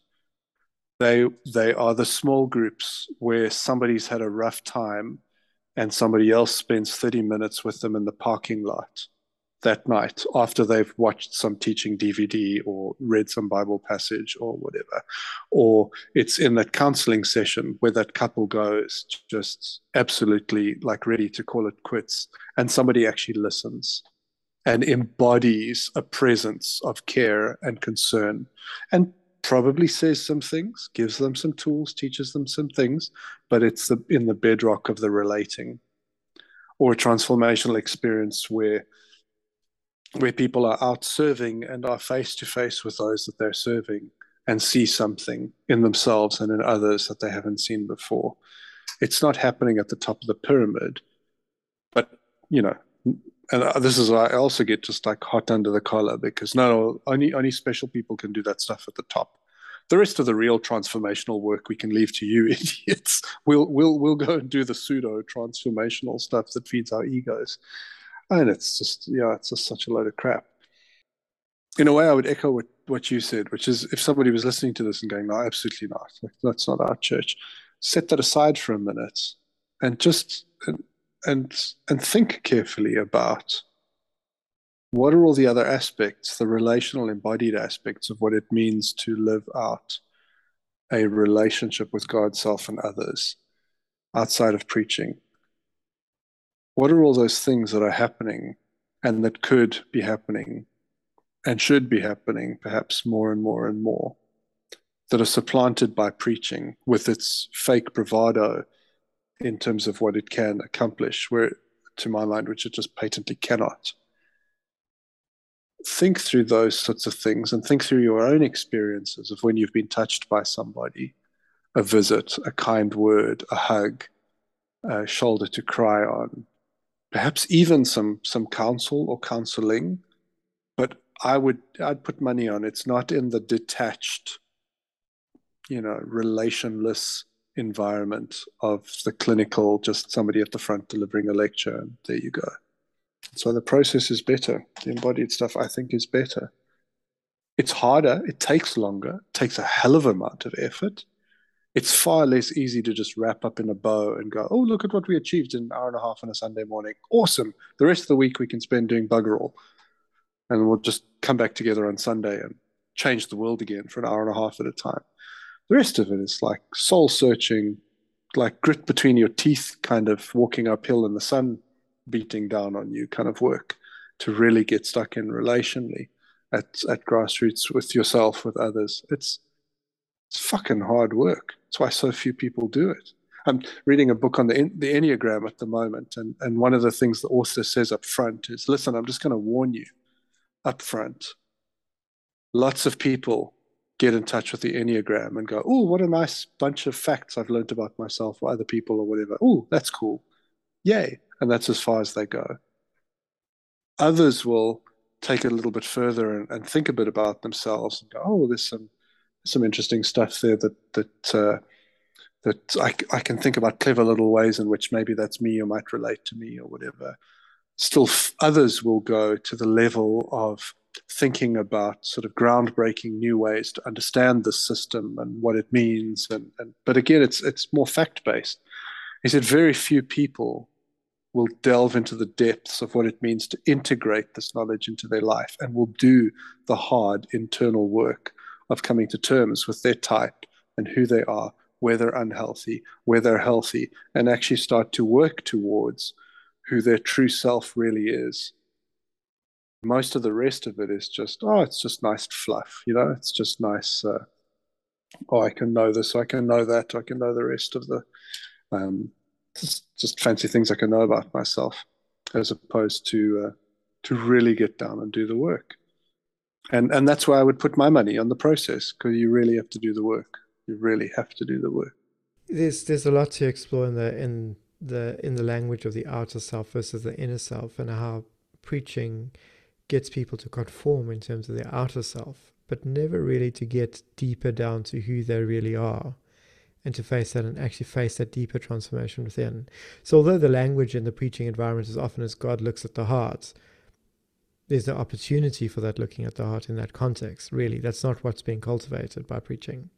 Speaker 2: They, they are the small groups where somebody's had a rough time and somebody else spends 30 minutes with them in the parking lot that night after they've watched some teaching DVD or read some Bible passage or whatever. Or it's in that counseling session where that couple goes just absolutely like ready to call it quits. And somebody actually listens and embodies a presence of care and concern and probably says some things, gives them some tools, teaches them some things, but it's the, in the bedrock of the relating. Or a transformational experience where where people are out serving and are face to face with those that they're serving and see something in themselves and in others that they haven't seen before. It's not happening at the top of the pyramid, but you know, and uh, this is why I also get just like hot under the collar because no, only only special people can do that stuff at the top. The rest of the real transformational work we can leave to you idiots. We'll we'll we'll go and do the pseudo transformational stuff that feeds our egos and it's just yeah, it's just such a load of crap. In a way, I would echo what, what you said, which is if somebody was listening to this and going, "No, absolutely not. Like, that's not our church," set that aside for a minute and just and and, and think carefully about what are all the other aspects, the relational embodied aspects of what it means to live out a relationship with God, self, and others outside of preaching what are all those things that are happening and that could be happening and should be happening perhaps more and more and more that are supplanted by preaching with its fake bravado in terms of what it can accomplish, where, to my mind, which it just patently cannot. Think through those sorts of things and think through your own experiences of when you've been touched by somebody a visit, a kind word, a hug, a shoulder to cry on, perhaps even some some counsel or counseling but i would i'd put money on. It's not in the detached you know relationless environment of the clinical just somebody at the front delivering a lecture and there you go. So the process is better. The embodied stuff i think is better. It's harder. It takes longer. It takes a hell of a amount of effort it's far less easy to just wrap up in a bow and go, oh, look at what we achieved in an hour and a half on a Sunday morning. Awesome. The rest of the week we can spend doing bugger all. And we'll just come back together on Sunday and change the world again for an hour and a half at a time. The rest of it is like soul searching, like grit between your teeth, kind of walking uphill in the sun beating down on you kind of work to really get stuck in relationally at, at grassroots with yourself, with others. It's it's fucking hard work. That's why so few people do it. I'm reading a book on the the Enneagram at the moment, and and one of the things the author says up front is, "Listen, I'm just going to warn you up front. Lots of people get in touch with the Enneagram and go, "Oh, what a nice bunch of facts I've learned about myself or other people or whatever. Oh, that's cool, yay!" And that's as far as they go. Others will take it a little bit further and, and think a bit about themselves and go, "Oh, there's some." Some interesting stuff there that that uh, that I, I can think about clever little ways in which maybe that's me or might relate to me or whatever. Still, f- others will go to the level of thinking about sort of groundbreaking new ways to understand the system and what it means. And, and but again, it's it's more fact based. He said very few people will delve into the depths of what it means to integrate this knowledge into their life and will do the hard internal work of coming to terms with their type and who they are, where they're unhealthy, where they're healthy, and actually start to work towards who their true self really is. Most of the rest of it is just, oh, it's just nice fluff, you know, it's just nice. Uh, oh, I can know this, I can know that, I can know the rest of the, um, just, just fancy things I can know about myself, as opposed to uh, to really get down and do the work and and that's why I would put my money on the process because you really have to do the work. You really have to do the work.
Speaker 1: There's there's a lot to explore in the in the in the language of the outer self versus the inner self, and how preaching gets people to conform in terms of their outer self, but never really to get deeper down to who they really are and to face that and actually face that deeper transformation within. So although the language in the preaching environment is often as God looks at the heart, there's the opportunity for that looking at the heart in that context, really. That's not what's being cultivated by preaching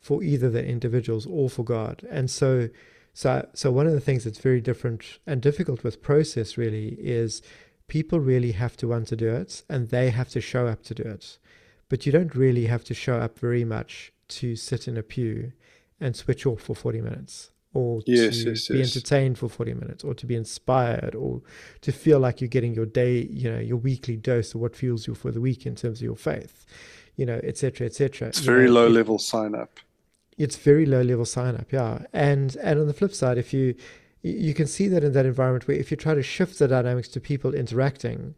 Speaker 1: for either the individuals or for God. And so so so one of the things that's very different and difficult with process really is people really have to want to do it and they have to show up to do it. But you don't really have to show up very much to sit in a pew and switch off for 40 minutes or yes, to yes, be yes. entertained for 40 minutes or to be inspired or to feel like you're getting your day you know your weekly dose of what fuels you for the week in terms of your faith you know etc etc
Speaker 2: it's very know, low it, level sign up.
Speaker 1: It's very low level sign up yeah. And and on the flip side if you you can see that in that environment where if you try to shift the dynamics to people interacting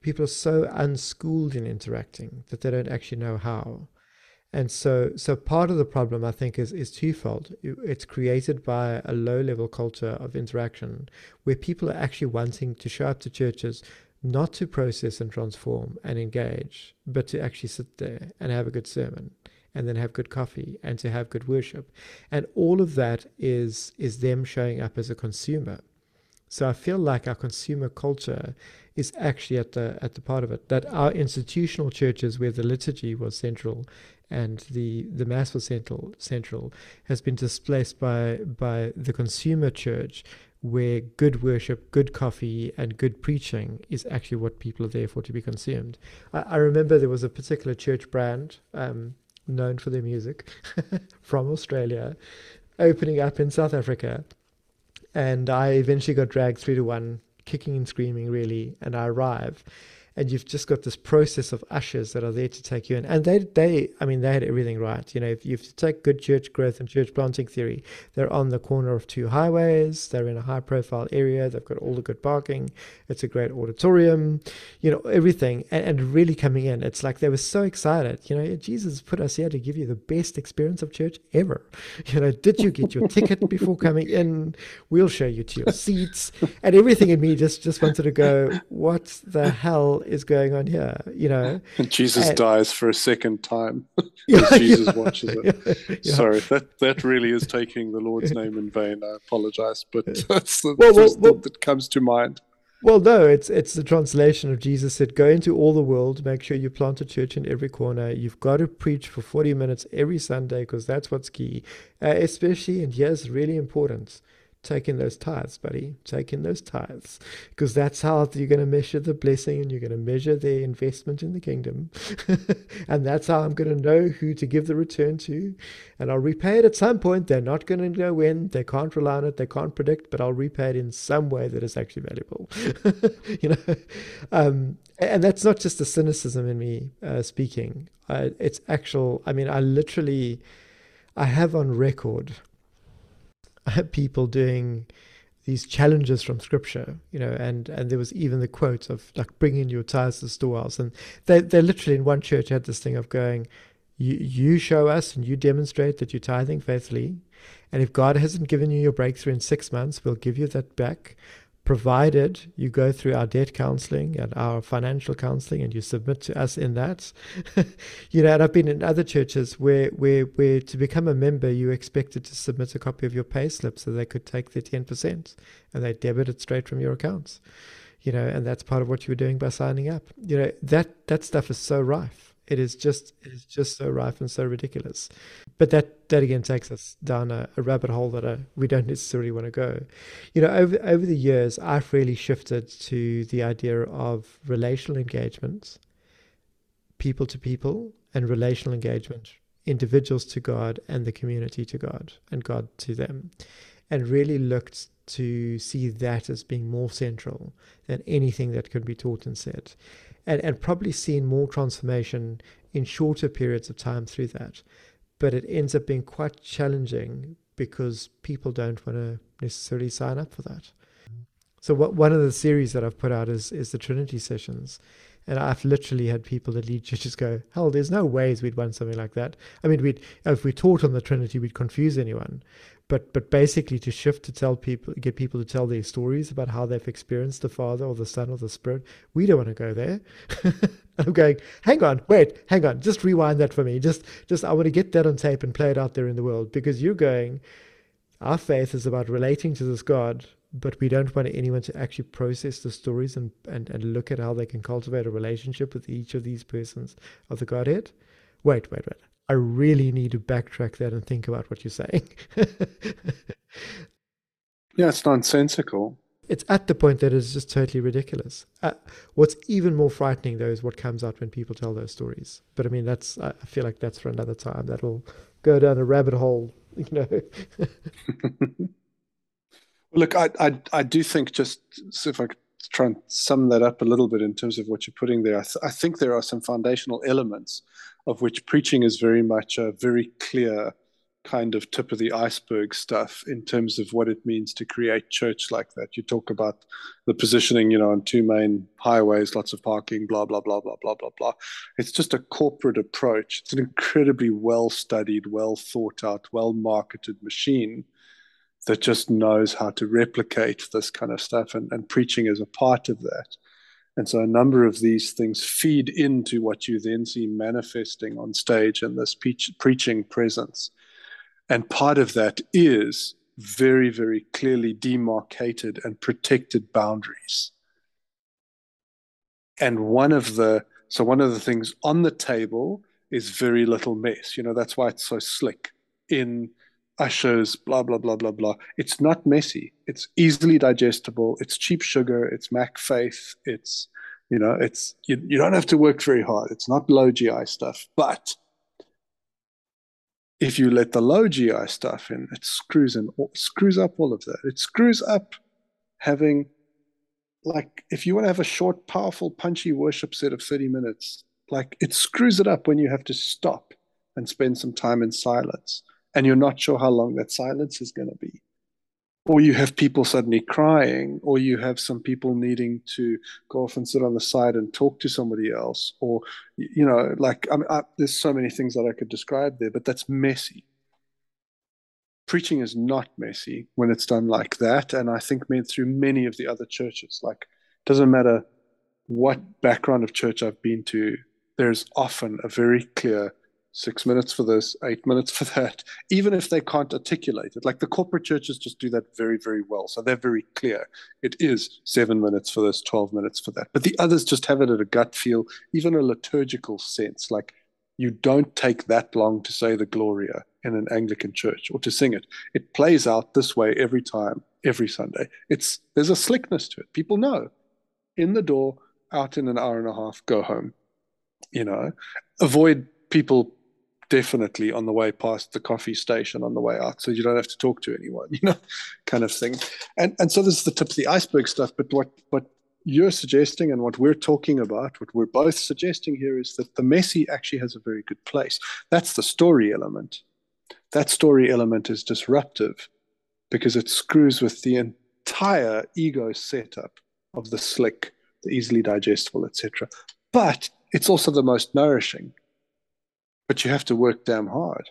Speaker 1: people are so unschooled in interacting that they don't actually know how and so, so part of the problem, I think, is, is twofold. It's created by a low level culture of interaction where people are actually wanting to show up to churches not to process and transform and engage, but to actually sit there and have a good sermon and then have good coffee and to have good worship. And all of that is, is them showing up as a consumer. So I feel like our consumer culture is actually at the at the part of it. That our institutional churches, where the liturgy was central, and the the mass was central central, has been displaced by by the consumer church, where good worship, good coffee, and good preaching is actually what people are there for to be consumed. I, I remember there was a particular church brand um, known for their music from Australia, opening up in South Africa, and I eventually got dragged three to one kicking and screaming really and I arrive and you've just got this process of ushers that are there to take you in. And they, they, I mean, they had everything right. You know, if you take good church growth and church planting theory, they're on the corner of two highways. They're in a high profile area. They've got all the good parking. It's a great auditorium, you know, everything. And, and really coming in, it's like they were so excited. You know, Jesus put us here to give you the best experience of church ever. You know, did you get your ticket before coming in? We'll show you to your seats. And everything in me just, just wanted to go, what the hell is going on here? You know,
Speaker 2: Jesus and, dies for a second time. Jesus watches it. Sorry, that that really is taking the Lord's name in vain. I apologize, but that's the well, well, well, that comes to mind.
Speaker 1: Well, no, it's it's the translation of Jesus said, "Go into all the world, make sure you plant a church in every corner. You've got to preach for forty minutes every Sunday because that's what's key, uh, especially and yes, really important: take in those tithes, buddy. Take in those tithes. Because that's how you're going to measure the blessing and you're going to measure their investment in the kingdom. and that's how I'm going to know who to give the return to. And I'll repay it at some point. They're not going to know when. They can't rely on it. They can't predict, but I'll repay it in some way that is actually valuable. you know? Um, and that's not just the cynicism in me uh, speaking. Uh, it's actual, I mean, I literally, I have on record people doing these challenges from scripture, you know, and, and there was even the quote of like bringing your tithes to the storehouse. And they, they literally in one church had this thing of going, you, you show us and you demonstrate that you're tithing faithfully. And if God hasn't given you your breakthrough in six months, we'll give you that back provided you go through our debt counseling and our financial counseling and you submit to us in that. you know, and I've been in other churches where, where, where to become a member, you expected to submit a copy of your pay slip so they could take their 10% and they debit it straight from your accounts. You know, and that's part of what you were doing by signing up. You know, that, that stuff is so rife. It is just it is just so rife and so ridiculous. But that that again takes us down a, a rabbit hole that uh, we don't necessarily want to go. You know, over over the years, I've really shifted to the idea of relational engagement, people to people, and relational engagement, individuals to God and the community to God and God to them, and really looked to see that as being more central than anything that could be taught and said and, and probably seen more transformation in shorter periods of time through that. But it ends up being quite challenging because people don't want to necessarily sign up for that. So what, one of the series that I've put out is is the Trinity sessions, and I've literally had people that lead churches go, "Hell, there's no ways we'd want something like that." I mean, we'd if we taught on the Trinity, we'd confuse anyone but but basically to shift to tell people get people to tell their stories about how they've experienced the father or the son or the spirit we don't want to go there. I'm going hang on wait hang on just rewind that for me. Just just i want to get that on tape and play it out there in the world. Because you're going our faith is about relating to this god but we don't want anyone to actually process the stories and, and, and look at how they can cultivate a relationship with each of these persons of the godhead. Wait wait wait I really need to backtrack that and think about what you're saying.
Speaker 2: yeah, it's nonsensical.
Speaker 1: It's at the point that it's just totally ridiculous. Uh, what's even more frightening, though, is what comes out when people tell those stories. But I mean, that's I feel like that's for another time. That'll go down a rabbit hole, you know.
Speaker 2: Look, I, I I do think just so if I could try and sum that up a little bit in terms of what you're putting there, I, th- I think there are some foundational elements of which preaching is very much a very clear kind of tip of the iceberg stuff in terms of what it means to create church like that. You talk about the positioning, you know, on two main highways, lots of parking, blah, blah, blah, blah, blah, blah, blah. It's just a corporate approach. It's an incredibly well studied, well thought out, well marketed machine that just knows how to replicate this kind of stuff. And, and preaching is a part of that. And so a number of these things feed into what you then see manifesting on stage in this preach, preaching presence. And part of that is very, very clearly demarcated and protected boundaries. And one of the so one of the things on the table is very little mess. You know, that's why it's so slick in ushers, blah, blah, blah, blah, blah. It's not messy. It's easily digestible. It's cheap sugar. It's Mac faith. It's, you know, it's, you, you don't have to work very hard. It's not low GI stuff. But if you let the low GI stuff in, it screws in, screws up all of that. It screws up having, like, if you want to have a short, powerful, punchy worship set of 30 minutes, like, it screws it up when you have to stop and spend some time in silence and you're not sure how long that silence is going to be. Or you have people suddenly crying, or you have some people needing to go off and sit on the side and talk to somebody else, or, you know, like, I mean, I, there's so many things that I could describe there, but that's messy. Preaching is not messy when it's done like that. And I think meant through many of the other churches, like, doesn't matter what background of church I've been to, there's often a very clear six minutes for this, eight minutes for that, even if they can't articulate it. Like the corporate churches just do that very, very well. So they're very clear. It is seven minutes for this, 12 minutes for that. But the others just have it at a gut feel, even a liturgical sense. Like you don't take that long to say the Gloria in an Anglican church or to sing it. It plays out this way every time, every Sunday. It's there's a slickness to it. People know. In the door, out in an hour and a half, go home. You know, avoid people definitely on the way past the coffee station on the way out so you don't have to talk to anyone you know kind of thing. And and so this is the tip of the iceberg stuff but what what you're suggesting and what we're talking about what we're both suggesting here is that the messy actually has a very good place. That's the story element. That story element is disruptive because it screws with the entire ego setup of the slick the easily digestible etc but it's also the most nourishing but you have to work damn hard.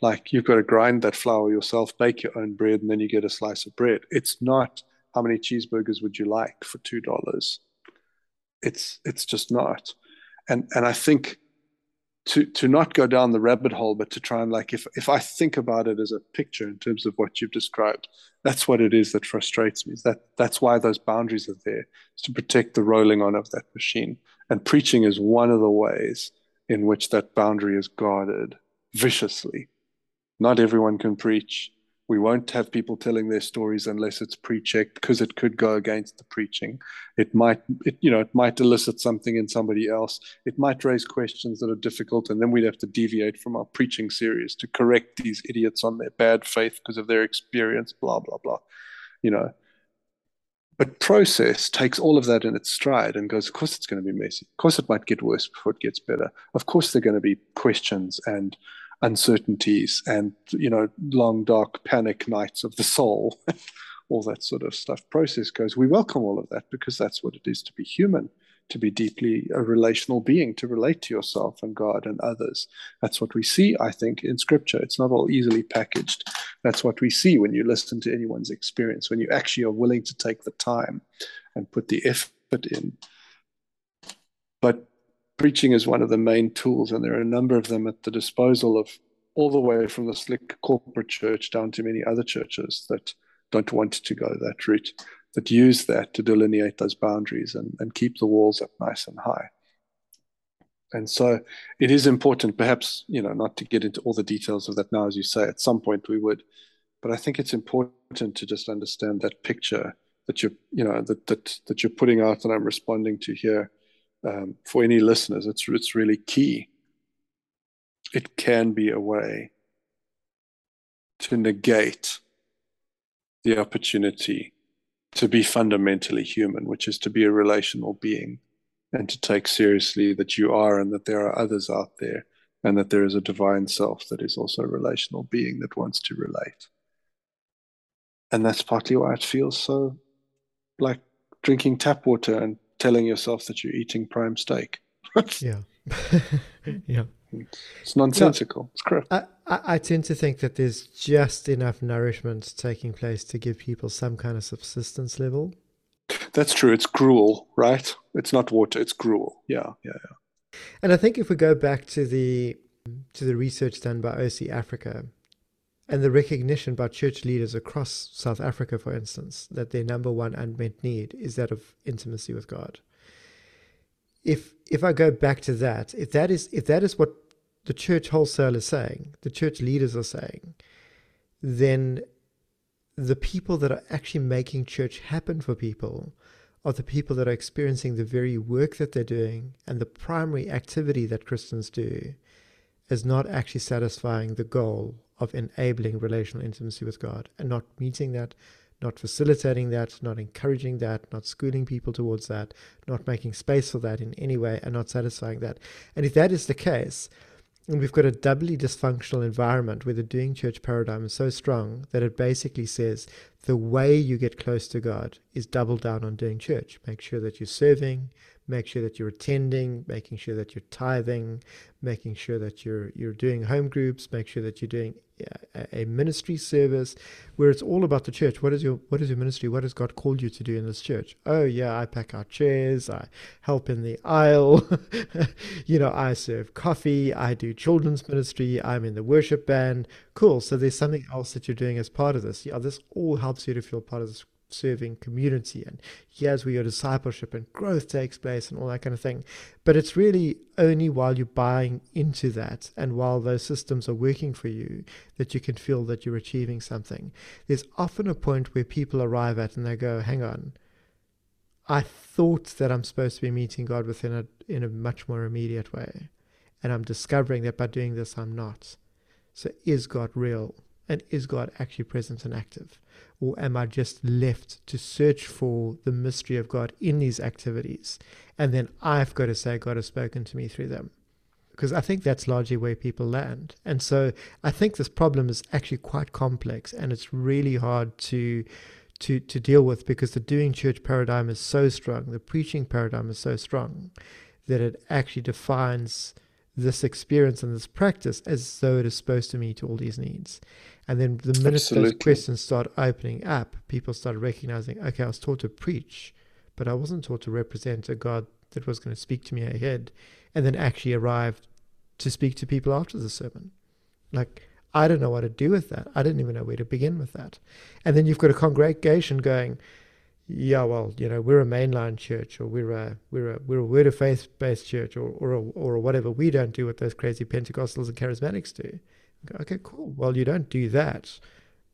Speaker 2: Like you've got to grind that flour yourself, bake your own bread, and then you get a slice of bread. It's not how many cheeseburgers would you like for two dollars. It's it's just not. And and I think to to not go down the rabbit hole, but to try and like if if I think about it as a picture in terms of what you've described, that's what it is that frustrates me. Is that that's why those boundaries are there, is to protect the rolling on of that machine. And preaching is one of the ways in which that boundary is guarded viciously. Not everyone can preach. We won't have people telling their stories unless it's pre-checked because it could go against the preaching. It might, it, you know, it might elicit something in somebody else. It might raise questions that are difficult, and then we'd have to deviate from our preaching series to correct these idiots on their bad faith because of their experience. Blah blah blah. You know, but process takes all of that in its stride and goes, of course it's going to be messy. Of course it might get worse before it gets better. Of course there are going to be questions and uncertainties and you know long dark panic nights of the soul, all that sort of stuff. Process goes. We welcome all of that because that's what it is to be human to be deeply a relational being, to relate to yourself and God and others. That's what we see, I think, in scripture. It's not all easily packaged. That's what we see when you listen to anyone's experience, when you actually are willing to take the time and put the effort in. But preaching is one of the main tools, and there are a number of them at the disposal of all the way from the slick corporate church down to many other churches that don't want to go that route that use that to delineate those boundaries and, and keep the walls up nice and high. And so it is important, perhaps, you know, not to get into all the details of that now, as you say, at some point we would, but I think it's important to just understand that picture that you're, you know, that that that you're putting out and I'm responding to here. Um, for any listeners, it's it's really key. It can be a way to negate the opportunity to be fundamentally human, which is to be a relational being and to take seriously that you are and that there are others out there and that there is a divine self that is also a relational being that wants to relate. And that's partly why it feels so like drinking tap water and telling yourself that you're eating prime steak.
Speaker 1: yeah. yeah.
Speaker 2: It's nonsensical. No, it's correct.
Speaker 1: I, I tend to think that there's just enough nourishment taking place to give people some kind of subsistence level.
Speaker 2: That's true. It's gruel, right? It's not water. It's gruel. Yeah, yeah, yeah.
Speaker 1: And I think if we go back to the to the research done by OC Africa and the recognition by church leaders across South Africa, for instance, that their number one unmet need is that of intimacy with God if if I go back to that, if that is if that is what the church wholesale is saying, the church leaders are saying, then the people that are actually making church happen for people are the people that are experiencing the very work that they're doing and the primary activity that Christians do is not actually satisfying the goal of enabling relational intimacy with God and not meeting that not facilitating that, not encouraging that, not schooling people towards that, not making space for that in any way, and not satisfying that. And if that is the case, and we've got a doubly dysfunctional environment where the doing church paradigm is so strong that it basically says the way you get close to God is double down on doing church. Make sure that you're serving, make sure that you're attending, making sure that you're tithing, making sure that you're you're doing home groups, make sure that you're doing a, a ministry service where it's all about the church. What is your what is your ministry? What has God called you to do in this church? Oh yeah, I pack out chairs, I help in the aisle, you know, I serve coffee, I do children's ministry, I'm in the worship band. Cool. So there's something else that you're doing as part of this. Yeah, this all helps you to feel part of this serving community and here's where your discipleship and growth takes place and all that kind of thing. But it's really only while you're buying into that and while those systems are working for you that you can feel that you're achieving something. There's often a point where people arrive at and they go, hang on, I thought that I'm supposed to be meeting God within a in a much more immediate way. And I'm discovering that by doing this I'm not. So is God real? And is God actually present and active? Or am I just left to search for the mystery of God in these activities? And then I've got to say, God has spoken to me through them. Because I think that's largely where people land. And so I think this problem is actually quite complex and it's really hard to to to deal with because the doing church paradigm is so strong, the preaching paradigm is so strong that it actually defines this experience and this practice as though it is supposed to meet all these needs. And then the minute Absolutely. those questions start opening up, people start recognizing, okay, I was taught to preach, but I wasn't taught to represent a God that was going to speak to me ahead and then actually arrive to speak to people after the sermon. Like, I don't know what to do with that. I didn't even know where to begin with that. And then you've got a congregation going, yeah, well, you know, we're a mainline church, or we're a we're a we're a word of faith based church, or or or whatever. We don't do what those crazy Pentecostals and charismatics do. Okay, cool. Well, you don't do that,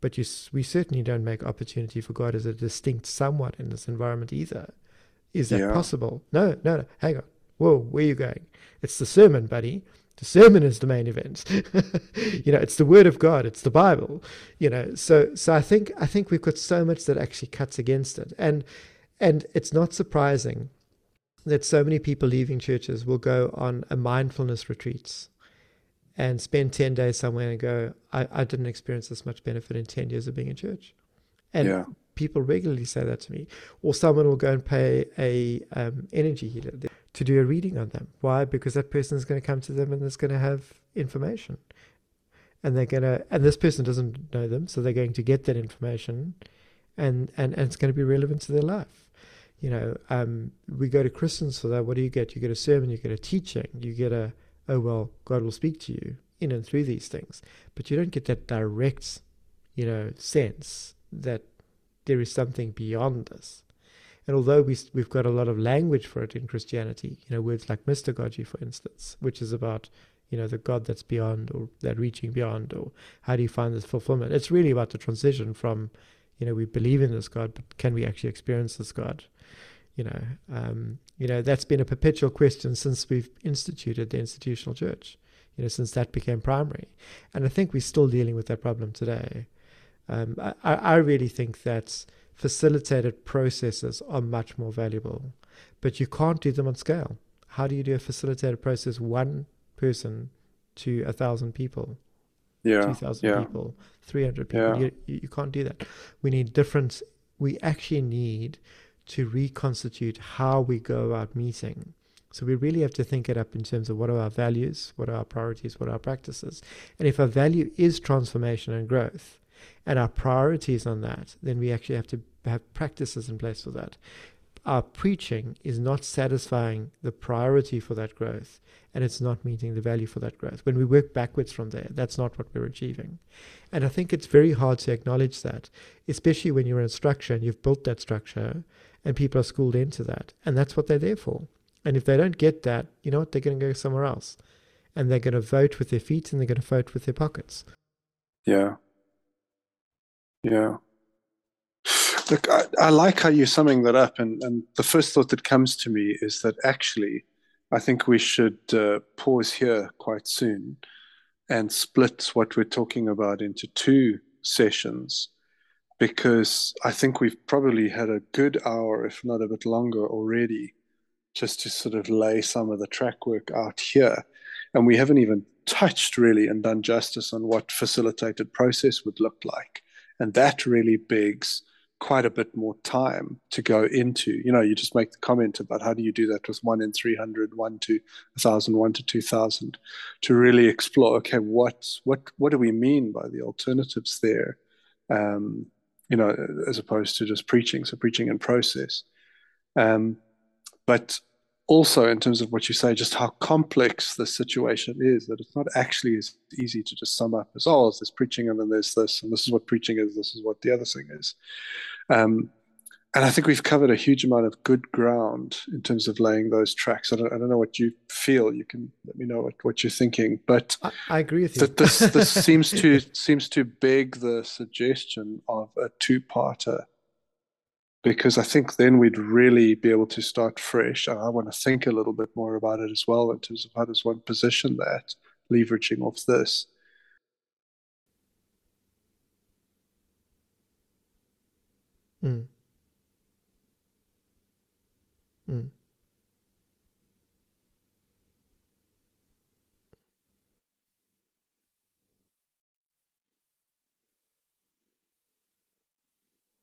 Speaker 1: but you, we certainly don't make opportunity for God as a distinct somewhat in this environment either. Is that yeah. possible? No, no, no. Hang on. Whoa, where are you going? It's the sermon, buddy. The sermon is the main event. you know, it's the word of God. It's the Bible. You know, so so I think I think we've got so much that actually cuts against it, and and it's not surprising that so many people leaving churches will go on a mindfulness retreats and spend 10 days somewhere and go, I, I didn't experience this much benefit in 10 years of being in church. And yeah. people regularly say that to me. Or someone will go and pay a um, energy healer to do a reading on them. Why? Because that person is going to come to them and is going to have information. And they're going to, and this person doesn't know them, so they're going to get that information and, and, and it's going to be relevant to their life. You know, um, we go to Christians for that. What do you get? You get a sermon, you get a teaching, you get a, oh, well, God will speak to you in and through these things. But you don't get that direct, you know, sense that there is something beyond this. And although we, we've got a lot of language for it in Christianity, you know, words like mystagogy, for instance, which is about, you know, the God that's beyond or that reaching beyond, or how do you find this fulfillment? It's really about the transition from, you know, we believe in this God, but can we actually experience this God? You know, um, you know, that's been a perpetual question since we've instituted the institutional church, you know, since that became primary. And I think we're still dealing with that problem today. Um, I, I really think that facilitated processes are much more valuable, but you can't do them on scale. How do you do a facilitated process one person to a thousand people?
Speaker 2: Yeah.
Speaker 1: 2,000 yeah. people, 300 people. Yeah. You, you can't do that. We need different, we actually need to reconstitute how we go about meeting. So we really have to think it up in terms of what are our values, what are our priorities, what are our practices. And if our value is transformation and growth, and our priorities on that, then we actually have to have practices in place for that. Our preaching is not satisfying the priority for that growth, and it's not meeting the value for that growth. When we work backwards from there, that's not what we're achieving. And I think it's very hard to acknowledge that, especially when you're in a structure and you've built that structure and people are schooled into that. And that's what they're there for. And if they don't get that, you know what? They're going to go somewhere else. And they're going to vote with their feet and they're going to vote with their pockets.
Speaker 2: Yeah. Yeah. Look, I, I like how you're summing that up. And, and the first thought that comes to me is that actually, I think we should uh, pause here quite soon and split what we're talking about into two sessions because I think we've probably had a good hour, if not a bit longer already, just to sort of lay some of the track work out here. And we haven't even touched really and done justice on what facilitated process would look like. And that really begs quite a bit more time to go into. You know, you just make the comment about how do you do that with one in 300, one to 1,000, one to 2,000, to really explore, okay, what, what, what do we mean by the alternatives there? Um, you know, as opposed to just preaching, so preaching and process. Um, but also in terms of what you say, just how complex the situation is, that it's not actually as easy to just sum up as, oh, there's preaching and then there's this, and this is what preaching is, this is what the other thing is. Um, and I think we've covered a huge amount of good ground in terms of laying those tracks. I don't, I don't know what you feel. You can let me know what, what you're thinking. But
Speaker 1: I, I agree with you.
Speaker 2: this this seems to seems to beg the suggestion of a two-parter because I think then we'd really be able to start fresh. And I want to think a little bit more about it as well in terms of how does one position that, leveraging off this.
Speaker 1: Mm. 嗯。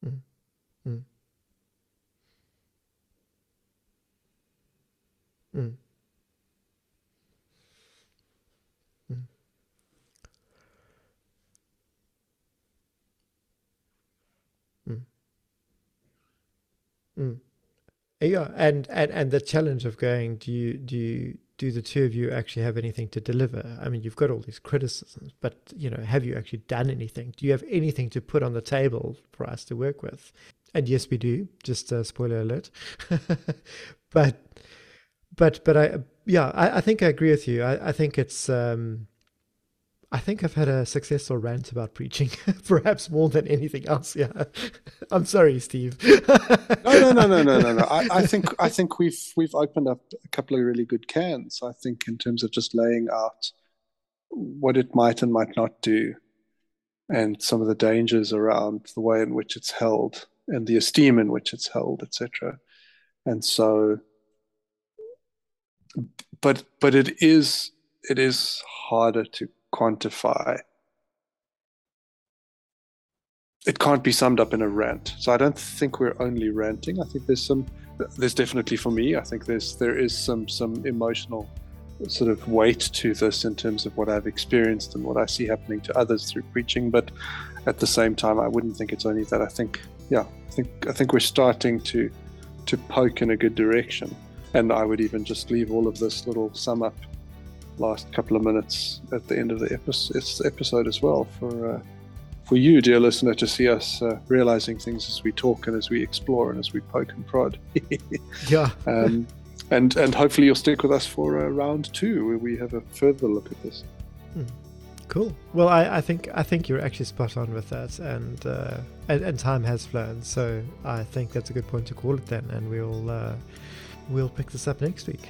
Speaker 1: 嗯嗯。嗯。嗯。嗯。Yeah, and, and and the challenge of going, do you do you do the two of you actually have anything to deliver? I mean, you've got all these criticisms, but you know, have you actually done anything? Do you have anything to put on the table for us to work with? And yes, we do. Just a spoiler alert. but but but I yeah I, I think I agree with you. I, I think it's um, I think I've had a successful rant about preaching, perhaps more than anything else. Yeah, I'm sorry, Steve.
Speaker 2: no, no, no, no, no, no, no. I, I think I think we've we've opened up a couple of really good cans. I think in terms of just laying out what it might and might not do, and some of the dangers around the way in which it's held and the esteem in which it's held, etc. And so but but it is it is harder to quantify. It can't be summed up in a rant. So I don't think we're only ranting. I think there's some there's definitely for me, I think there's there is some some emotional sort of weight to this in terms of what I've experienced and what I see happening to others through preaching. But at the same time I wouldn't think it's only that. I think yeah, I think I think we're starting to to poke in a good direction. And I would even just leave all of this little sum up last couple of minutes at the end of the episode as well for uh, for you, dear listener, to see us uh, realizing things as we talk and as we explore and as we poke and prod.
Speaker 1: yeah.
Speaker 2: Um, and and hopefully you'll stick with us for uh, round two, where we have a further look at this.
Speaker 1: Hmm. Cool. Well, I, I think I think you're actually spot on with that, and, uh, and, and time has flown, so I think that's a good point to call it then, and we'll uh, we'll pick this up next week.